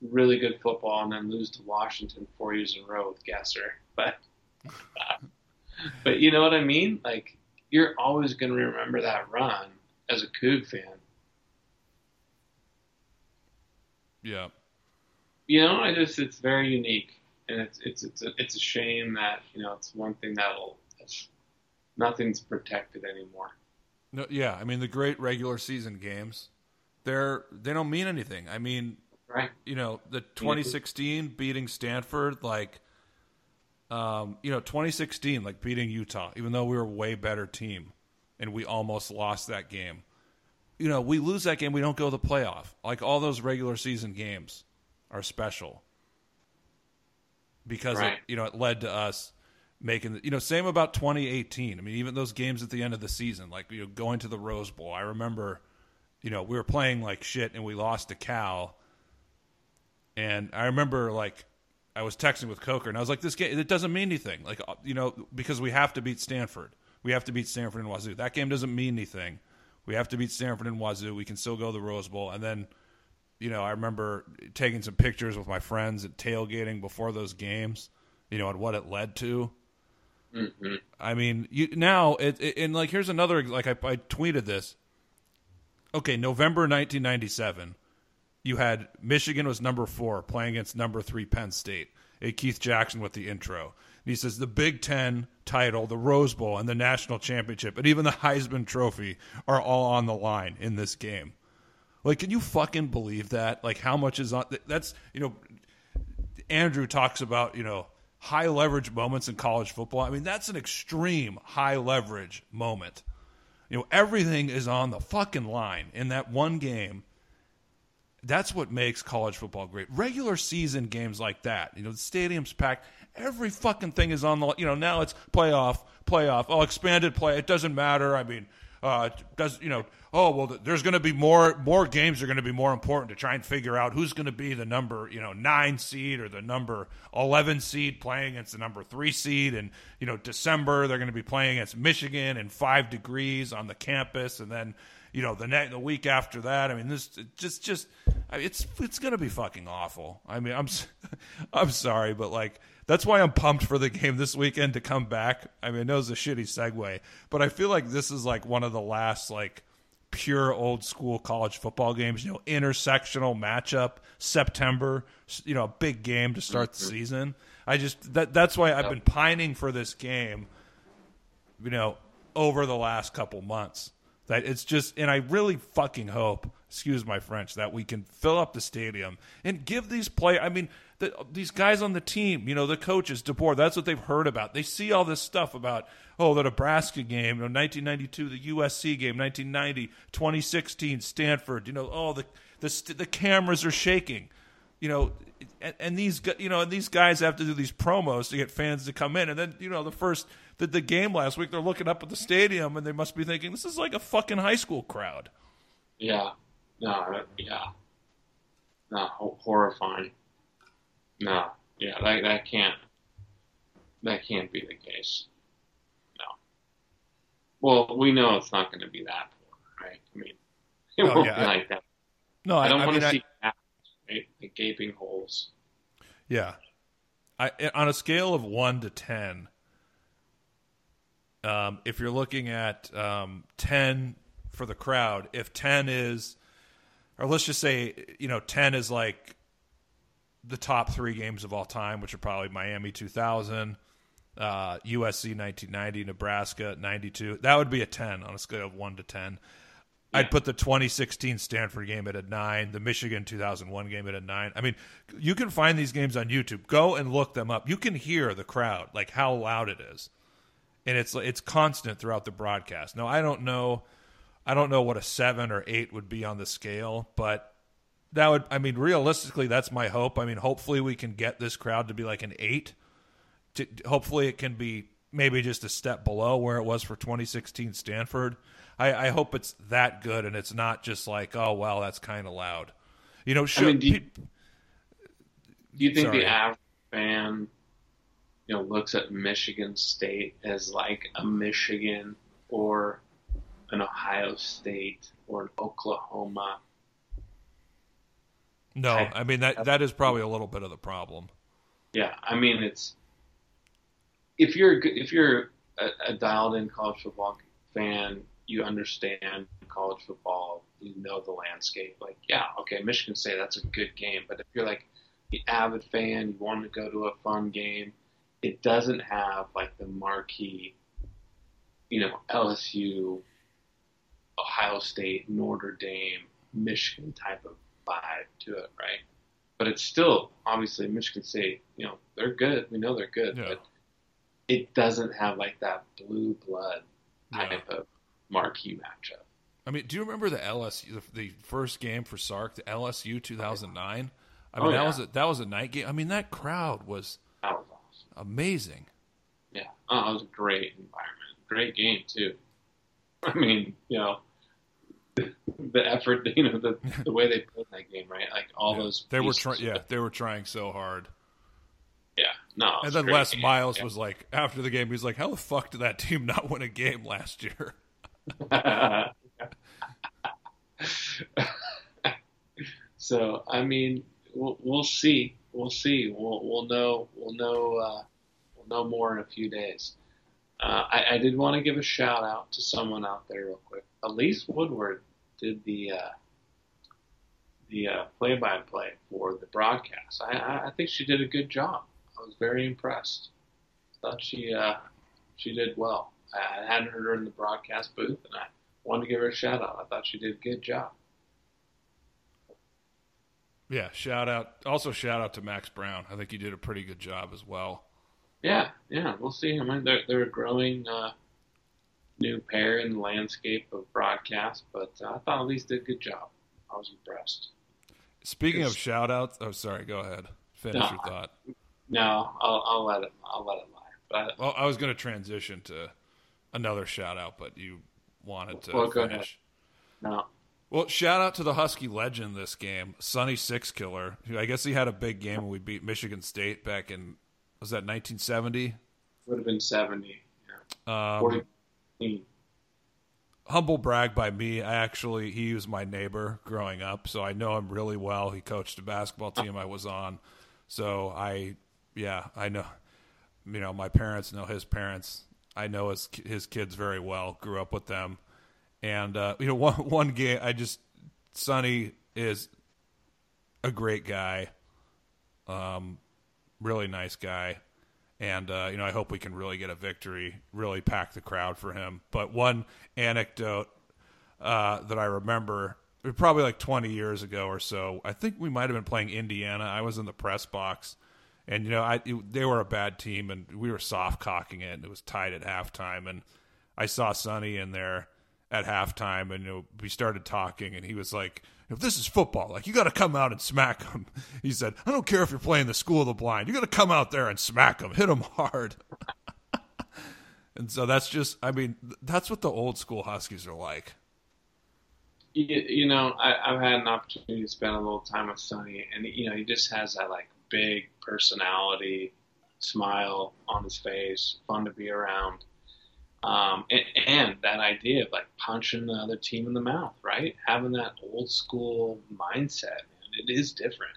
really good football and then lose to Washington four years in a row with Gesser. But uh, but you know what I mean? Like you're always going to remember that run as a Coug fan Yeah. You know, I just it's very unique, and it's it's it's a, it's a shame that you know it's one thing that'll nothing's protected anymore. No, yeah, I mean the great regular season games, they're they don't mean anything. I mean, right? You know, the 2016 beating Stanford, like, um, you know, 2016 like beating Utah, even though we were a way better team, and we almost lost that game you know, we lose that game, we don't go to the playoff. Like all those regular season games are special because right. it, you know it led to us making the, you know same about 2018. I mean, even those games at the end of the season, like you know, going to the Rose Bowl. I remember, you know, we were playing like shit and we lost to Cal, and I remember like I was texting with Coker and I was like, this game it doesn't mean anything. Like uh, you know, because we have to beat Stanford. We have to beat Stanford and Wazoo. That game doesn't mean anything. We have to beat Stanford and Wazoo. We can still go to the Rose Bowl. And then, you know, I remember taking some pictures with my friends at tailgating before those games, you know, and what it led to. Mm-hmm. I mean, you, now, it, it, and like, here's another, like, I, I tweeted this. Okay, November 1997, you had Michigan was number four playing against number three Penn State. A Keith Jackson with the intro he says the Big Ten title, the Rose Bowl, and the national championship, and even the Heisman Trophy are all on the line in this game. Like, can you fucking believe that? Like, how much is on? That's you know, Andrew talks about you know high leverage moments in college football. I mean, that's an extreme high leverage moment. You know, everything is on the fucking line in that one game. That's what makes college football great. Regular season games like that, you know, the stadium's packed Every fucking thing is on the. You know, now it's playoff, playoff. Oh, expanded play. It doesn't matter. I mean, uh, does you know? Oh well, there's going to be more more games are going to be more important to try and figure out who's going to be the number you know nine seed or the number eleven seed playing against the number three seed, and you know December they're going to be playing against Michigan in five degrees on the campus, and then you know the next the week after that. I mean, this just just it's it's going to be fucking awful. I mean, I'm I'm sorry, but like that's why I'm pumped for the game this weekend to come back. I mean, I was a shitty segue, but I feel like this is like one of the last like pure old school college football games. You know, intersectional matchup September. You know, a big game to start the season. I just that that's why I've been pining for this game. You know, over the last couple months. That it's just, and I really fucking hope, excuse my French, that we can fill up the stadium and give these players. I mean, the, these guys on the team, you know, the coaches, DeBoer, that's what they've heard about. They see all this stuff about, oh, the Nebraska game, you know, 1992, the USC game, 1990, 2016, Stanford, you know, oh, the, the, the cameras are shaking, you know, and, and these, you know, and these guys have to do these promos to get fans to come in. And then, you know, the first the, the game last week. They're looking up at the stadium and they must be thinking this is like a fucking high school crowd. Yeah. No. Yeah. No. Horrifying. No. Yeah. That that can't. That can't be the case. No. Well, we know it's not going to be that poor, right? I mean, it oh, won't yeah, be like that. No, I, don't I want to see gaps, right? the gaping holes. Yeah, I on a scale of one to ten, um, if you're looking at um, 10 for the crowd, if 10 is, or let's just say, you know, 10 is like the top three games of all time, which are probably Miami 2000, uh, USC 1990, Nebraska 92. That would be a 10 on a scale of 1 to 10. Yeah. I'd put the 2016 Stanford game at a 9, the Michigan 2001 game at a 9. I mean, you can find these games on YouTube. Go and look them up. You can hear the crowd, like how loud it is and it's it's constant throughout the broadcast. Now I don't know, I don't know what a seven or eight would be on the scale, but that would I mean realistically that's my hope. I mean hopefully we can get this crowd to be like an eight. To, hopefully it can be maybe just a step below where it was for 2016 Stanford. I, I hope it's that good and it's not just like oh well that's kind of loud. You know, should, I mean, do, you, do you think sorry. the average fan you know looks at Michigan State as like a Michigan or an Ohio State or an Oklahoma. No, I mean that that is probably a little bit of the problem. Yeah, I mean it's if you're if you're a, a dialed in college football fan, you understand college football, you know the landscape. Like, yeah, okay, Michigan State, that's a good game. But if you're like the avid fan, you want to go to a fun game, it doesn't have like the marquee, you know, LSU, Ohio State, Notre Dame, Michigan type of vibe to it, right? But it's still obviously Michigan State. You know, they're good. We know they're good, yeah. but it doesn't have like that blue blood type yeah. of marquee matchup. I mean, do you remember the LSU, the, the first game for Sark, the LSU 2009? I mean, oh, yeah. that was a, that was a night game. I mean, that crowd was amazing. Yeah, oh, it was a great environment, great game too. I mean, you know, the effort, you know, the the way they played that game, right? Like all yeah. those. They were trying. Yeah, they were trying so hard. Yeah, no. And then Les game. Miles yeah. was like, after the game, he was like, "How the fuck did that team not win a game last year?" so I mean, we'll, we'll see. We'll see. We'll we'll know. We'll know. Uh, we'll know more in a few days. Uh, I, I, did want to give a shout out to someone out there real quick. Elise Woodward did the uh, the uh, play-by-play for the broadcast. I, I, think she did a good job. I was very impressed. Thought she uh, she did well. I hadn't heard her in the broadcast booth, and I wanted to give her a shout out. I thought she did a good job. Yeah, shout out. Also, shout out to Max Browne. I think he did a pretty good job as well. Yeah, yeah, we'll see. I mean, they're they're a growing uh, new pair in the landscape of broadcast, but uh, I thought Elise did a good job. I was impressed. Speaking of shout outs, oh sorry, go ahead. Finish no, your thought. No, I'll, I'll let it. I'll let it lie. But well, I was going to transition to another shout out, but you wanted to well, finish. No. Well, shout out to the Husky legend this game, Sonny Sixkiller. Who I guess he had a big game when we beat Michigan State back in was that 1970? Would have been 70. Yeah. Um, humble brag by me. I actually he was my neighbor growing up, so I know him really well. He coached a basketball team I was on, so I yeah I know. You know my parents know his parents. I know his his kids very well. Grew up with them and uh, you know, one one game, I just Sonny is a great guy, um, really nice guy, and uh, you know, I hope we can really get a victory, really pack the crowd for him. But one anecdote uh, that I remember, probably like 20 years ago or so, I think we might have been playing Indiana. I was in the press box. And you know, I it, they were a bad team, and we were soft cocking it, and it was tied at halftime. And I saw Sonny in there, at halftime, and you know, we started talking, and he was like, "If this is football, like you got to come out and smack them." He said, "I don't care if you're playing the school of the blind, you got to come out there and smack them, hit them hard." And so that's just, I mean, that's what the old school Huskies are like. You, you know, I, I've had an opportunity to spend a little time with Sonny, and you know, he just has that like big personality, smile on his face, fun to be around, um, and, and that idea of like punching the other team in the mouth, right? Having that old school mindset, man, it is different.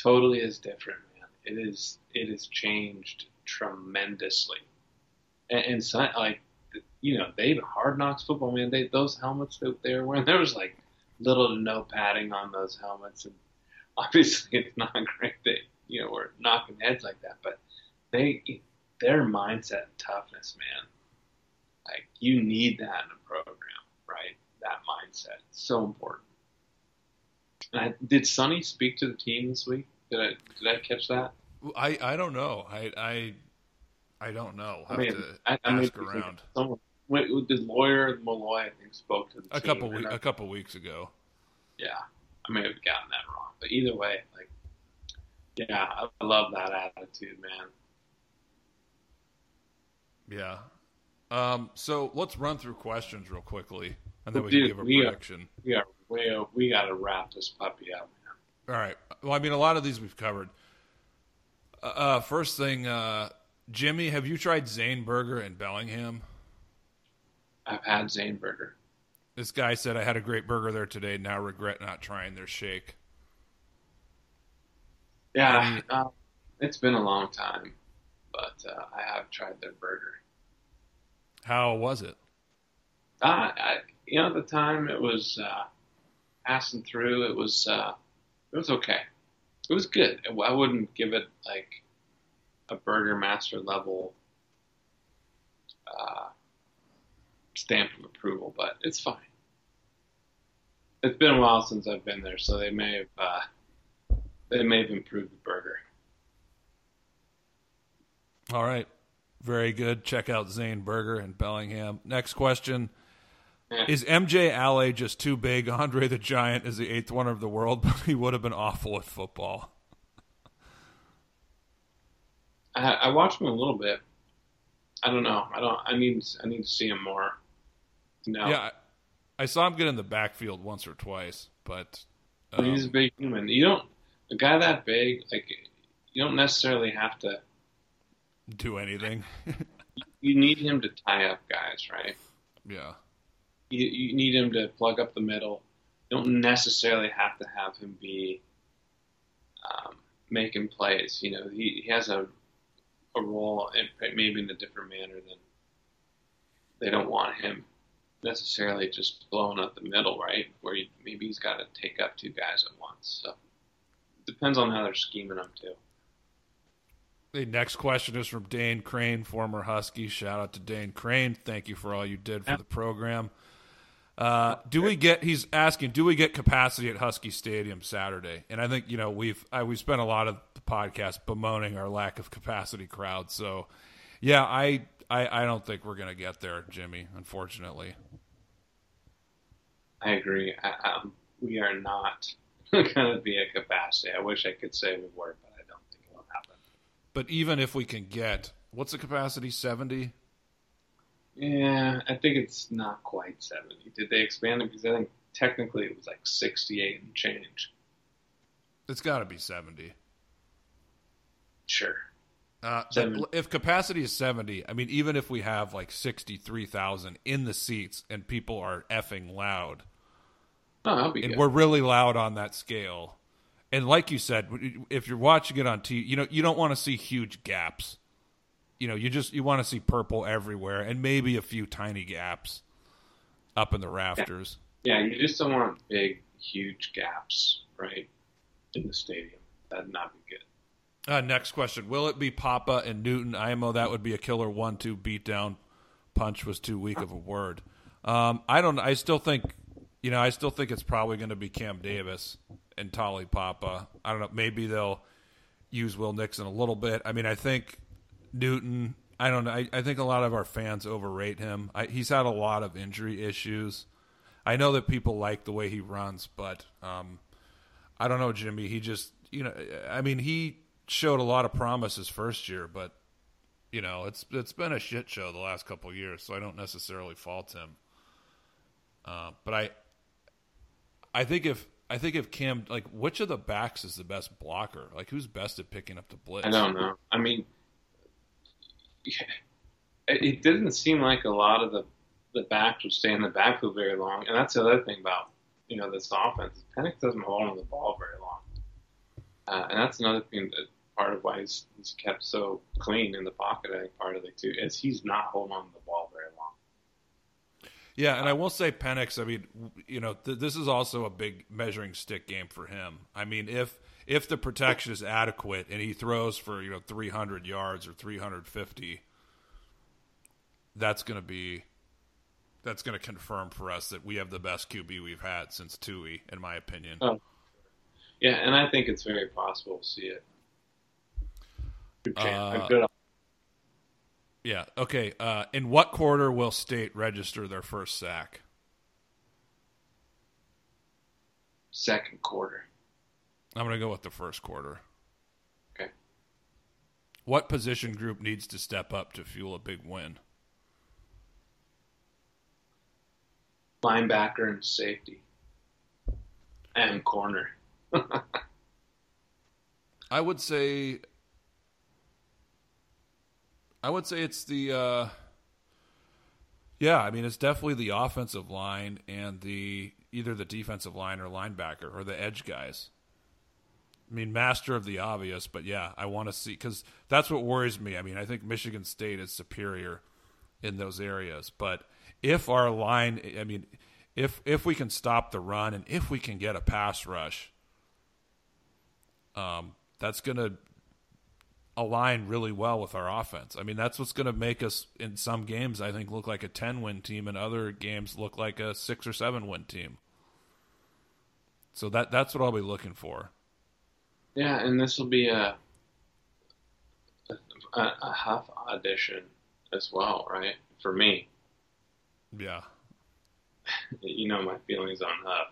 Totally is different, man. It is. It has changed tremendously, and, and so, like you know, they hard knocks football, man. They those helmets that they were wearing, there was like little to no padding on those helmets, and obviously it's not great that you know we're knocking heads like that, but they their mindset and toughness, man. Like you need that in a program, right? That mindset, it's so important. And I, did Sonny speak to the team this week? Did I did I catch that? I I don't know. I I I don't know. I mean, I, I ask around. Someone, the Lawyer Milloy, I think, spoke to the a team, couple we, a couple weeks ago. Yeah, I may have gotten that wrong, but either way, like, yeah, I love that attitude, man. Yeah. Um, so let's run through questions real quickly, and then we Dude, can give a we prediction. Are, we are way we got to wrap this puppy up, man. All right. Well, I mean, a lot of these we've covered. Uh, uh first thing, uh, Jimmy, have you tried Zane Burger in Bellingham? I've had Zane Burger. This guy said I had a great burger there today. Now regret not trying their shake. Yeah, uh, it's been a long time, but uh, I have tried their burger. How was it? Uh, I, you know, at the time it was uh, passing through. It was uh, it was okay. It was good. I wouldn't give it like a Burger Master level uh, stamp of approval, but it's fine. It's been a while since I've been there, so they may have uh, they may have improved the burger. All right, very good. Check out Zane Burger in Bellingham. Next question. Yeah. Is MJ Alley just too big? Andre the Giant is the eighth wonder of the world, but he would have been awful at football. I, I watched him a little bit. I don't know. I don't. I need. I need to see him more. No. Yeah, I, I saw him get in the backfield once or twice, but um, he's a big human. You don't. A guy that big, like, you don't necessarily have to do anything. you need him to tie up guys, right? Yeah. You, you need him to plug up the middle. You don't necessarily have to have him be um, making plays. You know, he, he has a a role, and maybe in a different manner than they don't want him necessarily just blowing up the middle, right? Where he, maybe he's got to take up two guys at once. So depends on how they're scheming him too. The next question is from Dane Crane, former Husky. Shout out to Dane Crane. Thank you for all you did for the program. Uh, do we get? He's asking. Do we get capacity at Husky Stadium Saturday? And I think you know we've I, we've spent a lot of the podcast bemoaning our lack of capacity crowd. So, yeah, I I, I don't think we're gonna get there, Jimmy. Unfortunately, I agree. Um, we are not gonna be at capacity. I wish I could say we were, but I don't think it'll happen. But even if we can get, what's the capacity? Seventy. Yeah, I think it's not quite 70. Did they expand it? Because I think technically it was like 68 and change. It's got to be 70. Sure. Uh, if capacity is 70, I mean, even if we have like 63,000 in the seats and people are effing loud, oh, be and good. we're really loud on that scale. And like you said, if you're watching it on TV, you know, you don't want to see huge gaps you know, you just you want to see purple everywhere and maybe a few tiny gaps up in the rafters. Yeah, yeah you just don't want big, huge gaps, right, in the stadium. That'd not be good. Uh, next question: Will it be Papa and Newton? IMO that would be a killer one-two beatdown. Punch was too weak of a word. Um, I don't. I still think, you know, I still think it's probably going to be Cam Davis and Tolly Papa. I don't know. Maybe they'll use Will Nixon a little bit. I mean, I think Newton, I don't know. I, I think a lot of our fans overrate him. I, he's had a lot of injury issues. I know that people like the way he runs, but um, I don't know, Jimmy. He just, you know, I mean, he showed a lot of promise his first year, but You know, it's it's been a shit show the last couple years, so I don't necessarily fault him. Uh, but I, I think if I think if Cam, like, which of the backs is the best blocker? Like, who's best at picking up the blitz? I don't know. I mean, it didn't seem like a lot of the the backs would stay in the backfield very long, and that's the other thing about you know this offense. Penix doesn't hold on the ball very long, uh, and that's another thing that part of why he's, he's kept so clean in the pocket. I think part of it too is he's not holding on the ball. Yeah, and I will say Penix. I mean, you know, th- this is also a big measuring stick game for him. I mean, if if the protection is adequate and he throws for you know 300 yards or 350, that's going to be that's going to confirm for us that we have the best QB we've had since Tui, in my opinion. Oh. Yeah, and I think it's very possible to see it. Good. Uh, good yeah. Okay. Uh, in what quarter will State register their first sack? Second quarter. I'm going to go with the first quarter. Okay. What position group needs to step up to fuel a big win? Linebacker and safety. And corner. I would say I would say it's the uh, yeah, I mean it's definitely the offensive line and the either the defensive line or linebacker or the edge guys. I mean, master of the obvious, but yeah, I want to see because that's what worries me. I mean, I think Michigan State is superior in those areas, but if our line, I mean, if if we can stop the run and if we can get a pass rush, um, that's to align really well with our offense. I mean, that's what's going to make us in some games I think look like a 10 win team and other games look like a 6 or 7 win team. So that that's what I'll be looking for. Yeah, and this will be a a, a half audition as well, right? For me. Yeah. you know my feelings on Huff.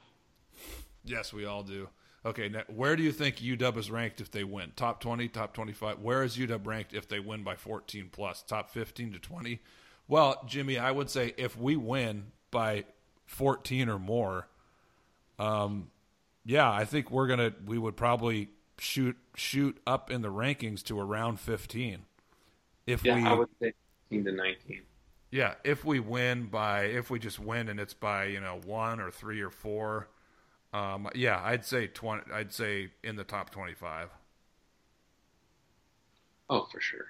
Yes, we all do. Okay, now, where do you think UW is ranked if they win? Top 20, top 25? Where is UW ranked if they win by 14 plus? Top 15 to 20? Well, Jimmy, I would say if we win by 14 or more, um, yeah, I think we're gonna we would probably shoot shoot up in the rankings to around 15. If yeah, we, I would say 15 to 19. Yeah, if we win by if we just win and it's by you know one or three or four um, yeah, I'd say twenty. I'd say in the top twenty-five. Oh, for sure.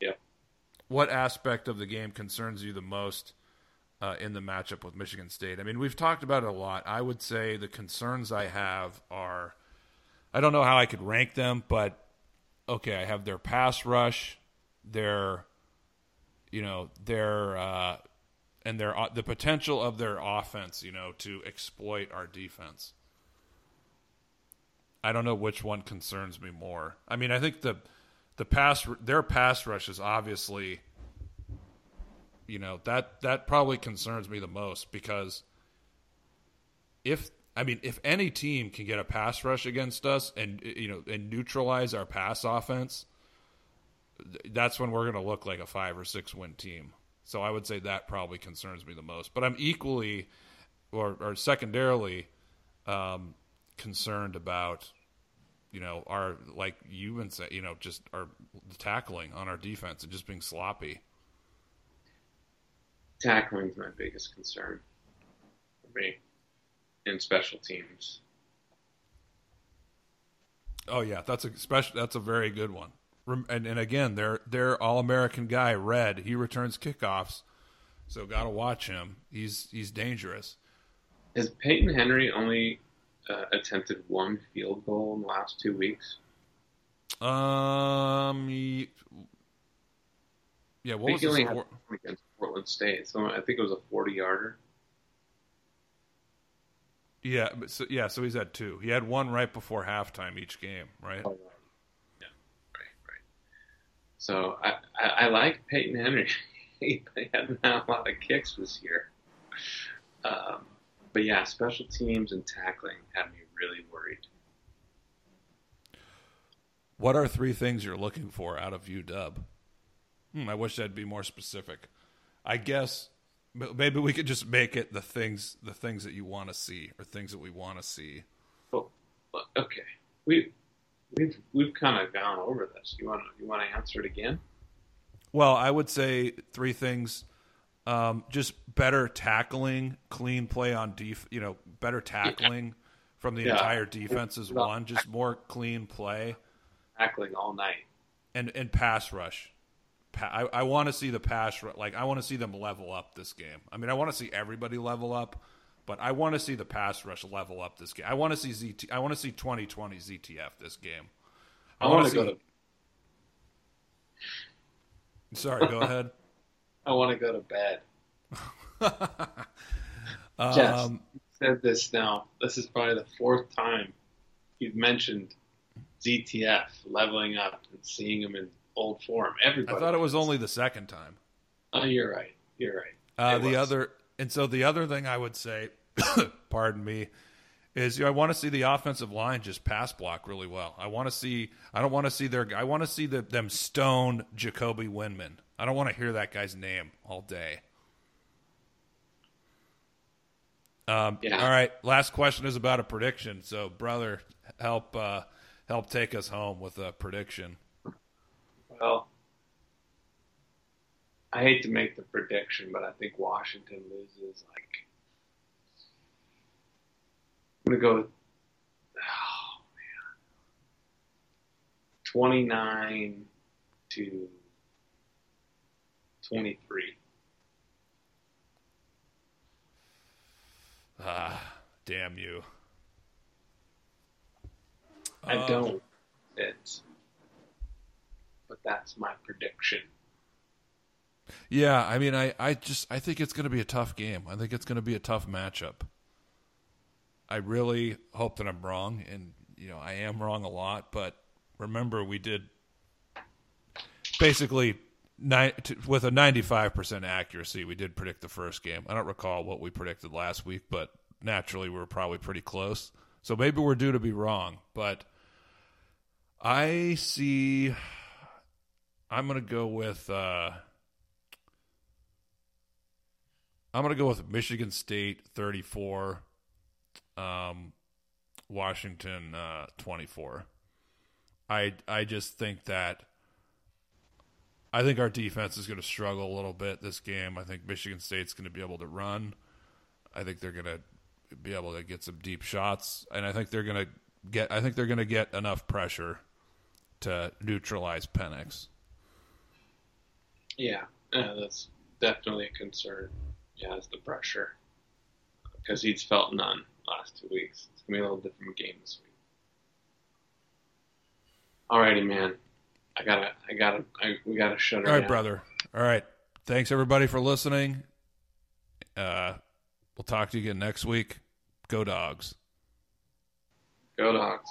Yep. What aspect of the game concerns you the most uh, in the matchup with Michigan State? I mean, we've talked about it a lot. I would say the concerns I have are, I don't know how I could rank them, but okay, I have their pass rush, their, you know, their uh, and their uh, the potential of their offense, you know, to exploit our defense. I don't know which one concerns me more. I mean, I think the the pass their pass rush is obviously you know, that that probably concerns me the most because if I mean, if any team can get a pass rush against us and you know and neutralize our pass offense, that's when we're going to look like a 5 or 6 win team. So I would say that probably concerns me the most. But I'm equally, or, or secondarily, um, concerned about, you know, our like you've been saying, you know, just our tackling on our defense and just being sloppy. Tackling is my biggest concern for me in special teams. Oh yeah, that's a special. That's a very good one and, and again, their their all American guy, Reed, he returns kickoffs, so got to watch him. He's he's dangerous. Has Peyton Henry only uh, attempted one field goal in the last two weeks? Um, he, yeah. What was he against Portland State? So I think it was a forty-yarder. Yeah, so, yeah. So he's had two. He had one right before halftime each game, right? Oh, so I, I, I like Peyton Henry. he had a lot of kicks this year. Um, but yeah, special teams and tackling have me really worried. What are three things you're looking for out of UW? Hmm, I wish I'd be more specific. I guess maybe we could just make it the things the things that you want to see or things that we want to see. Well, okay, we we've we've kind of gone over this. You want to you want to answer it again? Well, I would say three things. Um, just better tackling, clean play on def. You know, better tackling yeah. from the yeah. entire defense is one. Just more clean play. Tackling all night. And and pass rush. I, I want to see the pass rush. like I want to see them level up this game. I mean, I want to see everybody level up, but I want to see the pass rush level up this game. I want to see ZT. I want to see 2020 ZTF this game. I, I want to go to. Sorry, go ahead. I want to go to bed. Jess, um, said this now. This is probably the fourth time you've mentioned ZTF leveling up and seeing them in old form. Everybody. I thought it was only the second time. Oh, you're right. You're right. Uh, the was. other, and so the other thing I would say, pardon me, is you know, I want to see the offensive line just pass block really well. I want to see. I don't want to see their. I want to see the, them stone Jacoby Windmon. I don't want to hear that guy's name all day. Um, yeah. All right. Last question is about a prediction. So, brother, help uh, help take us home with a prediction. Well, I hate to make the prediction, but I think Washington loses like I'm gonna go with oh man. Twenty nine to twenty three. Ah, damn you. I um, don't. It's but that's my prediction. Yeah, I mean, I, I just I think it's going to be a tough game. I think it's going to be a tough matchup. I really hope that I'm wrong, and you know I am wrong a lot. But remember, we did basically with a 95% accuracy. We did predict the first game. I don't recall what we predicted last week, but naturally we were probably pretty close. So maybe we're due to be wrong, but I see I'm gonna go with uh, I'm gonna go with Michigan State 34, um, Washington uh, 24. I I just think that I think our defense is going to struggle a little bit this game. I think Michigan State's going to be able to run. I think they're going to be able to get some deep shots, and I think they're going to get. I think they're going to get enough pressure to neutralize Penix. Yeah, yeah, that's definitely a concern. Yeah, is the pressure because he's felt none last two weeks. It's gonna be a little different game this week. Alrighty, man. I gotta, I gotta, I, we gotta shut her. All right, down. brother. All right. Thanks everybody for listening. Uh, we'll talk to you again next week. Go dogs. Go dogs.